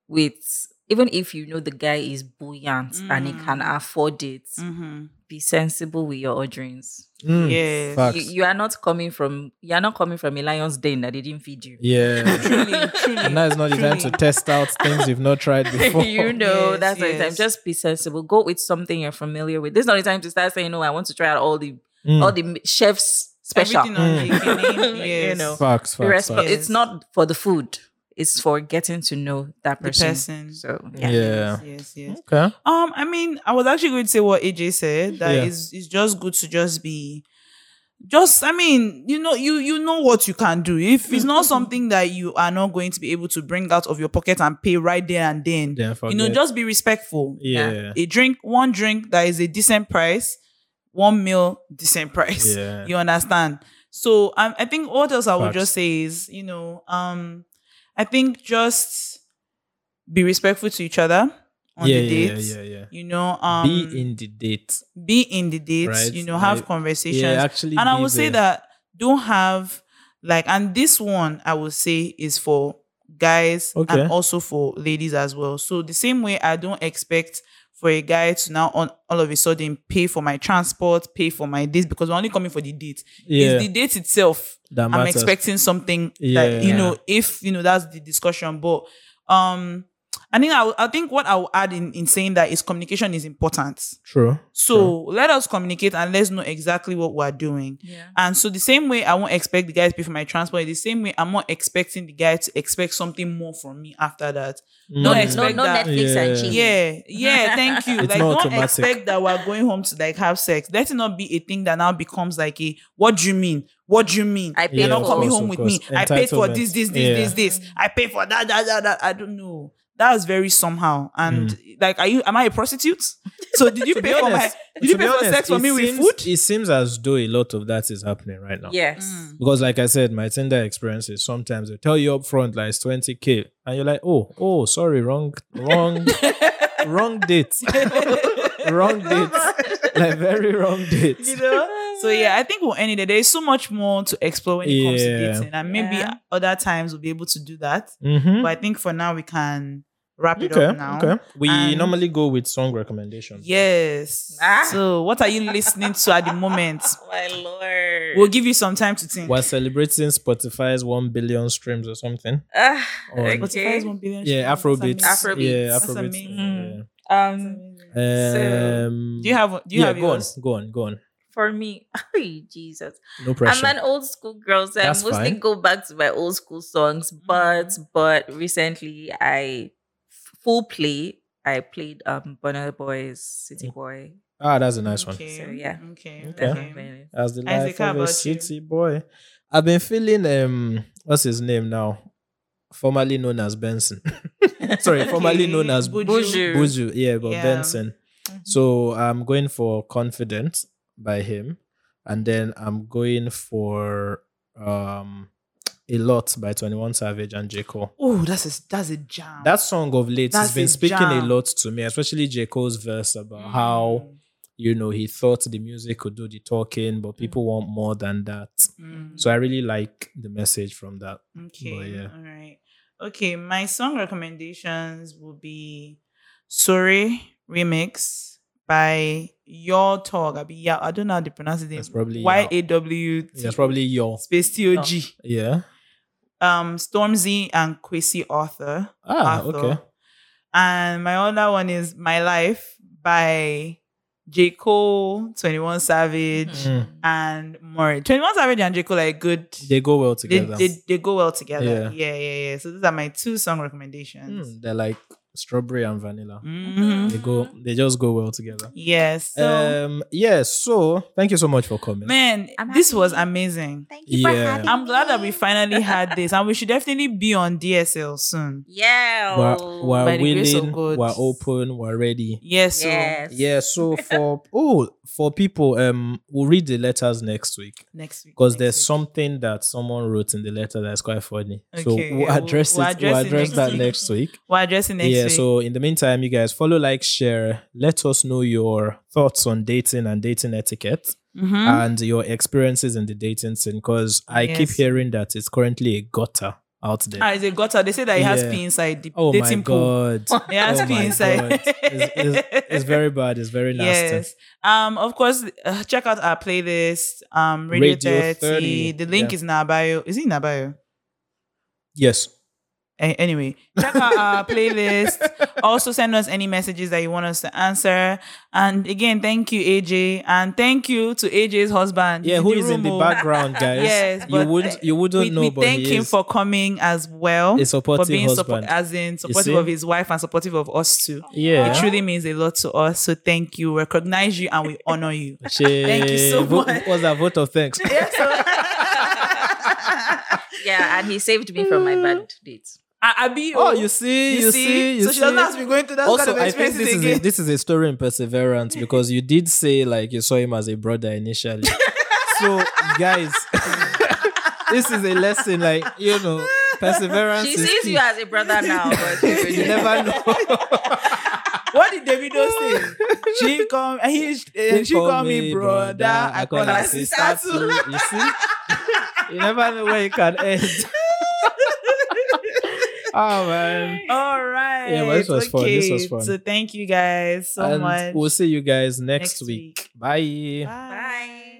with even if you know the guy is buoyant and he can Mm. afford it, Mm-hmm. be sensible with your orderings. Mm, Yes. You, you are not coming from you are not coming from a lion's den that they didn't feed you. yeah. Truly, truly. and now is not the time to test out things you've not tried before. you know, Yes, that's not the time. Just be sensible. Go with something you're familiar with. This is not the time to start saying, "No, I want to try out all the Mm, all the chefs special." Everything Mm. beginning, You know. facts, facts, facts. It's not for the food. It's for getting to know that person. person. So Yeah. yeah. Yes, yes, yes. Okay. Um, I mean, I was actually going to say what Ajay said. That Yeah. is, it's just good to just be, just. I mean, you know, you you know what you can do. If it's not something that you are not going to be able to bring out of your pocket and pay right there and then, Then you know, just be respectful. yeah. A drink, one drink that is a decent price, one meal, decent price. Yeah. You understand? So um, I think what else I would Facts. just say is, you know, um, I think just be respectful to each other on yeah, the date. yeah, yeah, yeah. You know, um, Be in the date. be in the dates. Right, You know, have like, conversations. Yeah, actually. and I will say that don't have like, and this one I will say is for guys Okay. and also for ladies as well. So the same way I don't expect for a guy to now on all of a sudden pay for my transport, pay for my this because we're only coming for the date. Yeah. It's the date itself. That I'm matters. expecting something that Yeah. you know, if you know that's the discussion. But um I think I, I think what I will add in, in saying that is communication is important. True. So let us communicate and let's know exactly what we're doing. Yeah. And so the same way I won't expect the guy to pay for my transport, the same way I'm not expecting the guy to expect something more from me after that. Mm. Don't No, expect no that. Netflix Yeah. and chill. Yeah, yeah, thank you. It's like not don't automatic. expect that we're going home to like have sex. Let it not be a thing that now becomes like a what do you mean? What do you mean? I paid You're not coming Of home with me. I paid for this, this, this, Yeah. this, this. I paid for that, that, that, that. I don't know. That's very somehow. And like, are you? Am I a prostitute? So did you Mm. Pay be for my? Did you pay be for sex for it me with food? It seems as though a lot of that is happening right now. Yes. Mm. Because, like I said, my Tinder experiences sometimes they tell you up front like it's 20k, and you're like, oh, oh, sorry, wrong, wrong, wrong date, wrong date, like very wrong date. you know. So yeah, I think we'll end it. there. There's so much more to explore when it comes to dating, and maybe Yeah. other times we'll be able to do that. Mhm. But I think for now we can wrap it Okay, up now. okay. We And- normally go with song recommendations. Yes. Ah. So what are you listening to at the moment? My lord. We'll give you some time to think. We're celebrating Spotify's one billion streams or something. Or- okay. Spotify is one billion. Yeah, streams. Afrobeats. That's. Afrobeats. Yeah, That's Afrobeats. amazing. Um, That's amazing. Um, Do you have? Do you yeah, have go yours? on, go on, go on. for me, ay, Jesus, No pressure. I'm an old school girl, so That's I mostly fine. go back to my old school songs. But but recently, I full play. I played um Burna Boy's City Boy. ah, that's a nice one. So, yeah. Okay. Okay. That's okay. As the Isaac, life how of a about you? city boy. I've been feeling um what's his name now? Formerly known as Benson. Sorry, formerly known as Buju. Buju. Buju. Yeah, but Yeah. Benson. So I'm going for Confident by him. And then I'm going for um a lot by 21 Savage and J. Cole. Oh, that's a that's a jam. That song of late has That's been a speaking a lot to me, especially J. Cole's verse about how Mm, you know he thought the music could do the talking, but people want more than that. mm. So I really like the message from that. Okay. But yeah. All right. Okay. My song recommendations will be Sorry Remix by Yaw Tog. I, be, yeah, I don't know how to pronounce it. That's probably Y A W T That's probably your space T O G. yeah. Um, Stormzy and Kwesi Arthur. Ah, Arthur. okay. And my other one is My Life by J. Cole, 21 Savage, Mm. and Morray. 21 Savage and J. Cole are good. They go well They, together. they, they go well together. Yeah. Yeah. yeah, yeah, So these are my two song recommendations. Mm, they're like strawberry and vanilla. Mhm. They go. They just go well together. Yes. So, um. Yeah. So thank you so much for coming. man, I'm this happy. was amazing. Thank you for Yeah. having I'm glad that we finally had this, and we should definitely be on DSL soon. Yeah. we're we're By the grace willing. We're open. We're ready. Yes. So yes. Yeah. So for oh for people, um, we'll read the letters next week next week. because there's week. something that someone wrote in the letter that's quite funny. so Okay, we'll yeah, we'll- address we'll it. address we'll it address next that week. next week. We're addressing next week. yeah. week. So in the meantime, you guys follow, like, share. Let us know your thoughts on dating and dating etiquette Mhm. and your experiences in the dating scene. Because I keep hearing that it's currently a gutter out there. Ah, it's a gutter. They say that it has Yeah. pee inside the oh my dating pool. god! It has oh pee inside. It's, it's- it's very bad. It's very nasty. Yes. Um. Of course, uh, check out our playlist. Um. Radio, Radio 30. 30, The link yeah. is in our bio. Is it in our bio? Yes. A- anyway, check out our playlist. Also, send us any messages that you want us to answer. And again, thank you, Ajay, and thank you to Ajay's husband. Yeah, who is in the background, guys? Yes, you but would you wouldn't We, know, we but thank he him is for coming as well. a supportive for being husband. support, as in supportive of his wife and supportive of us too. yeah. It truly means a lot to us. So thank you. Recognize you and we honor you. Thank you so much. What's that vote of thanks? Yeah, and he saved me from my bad dates. Abi, Oh, you see, you, see, you so she doesn't have to be going through that also, kind of I think experiences this is, a, this is a story in perseverance because you did say like you saw him as a brother initially. so, guys, this is a lesson. Like you know, perseverance. She is sees key. you as a brother now, but you never know. what did Davido say? She come, he, uh, she call me brother. I call her sister too. You see, you never know where it can end. Oh man. All right. Yeah, but this was fun. This was fun. So thank you guys so and much. we'll see you guys next, Next week. week. Bye. Bye.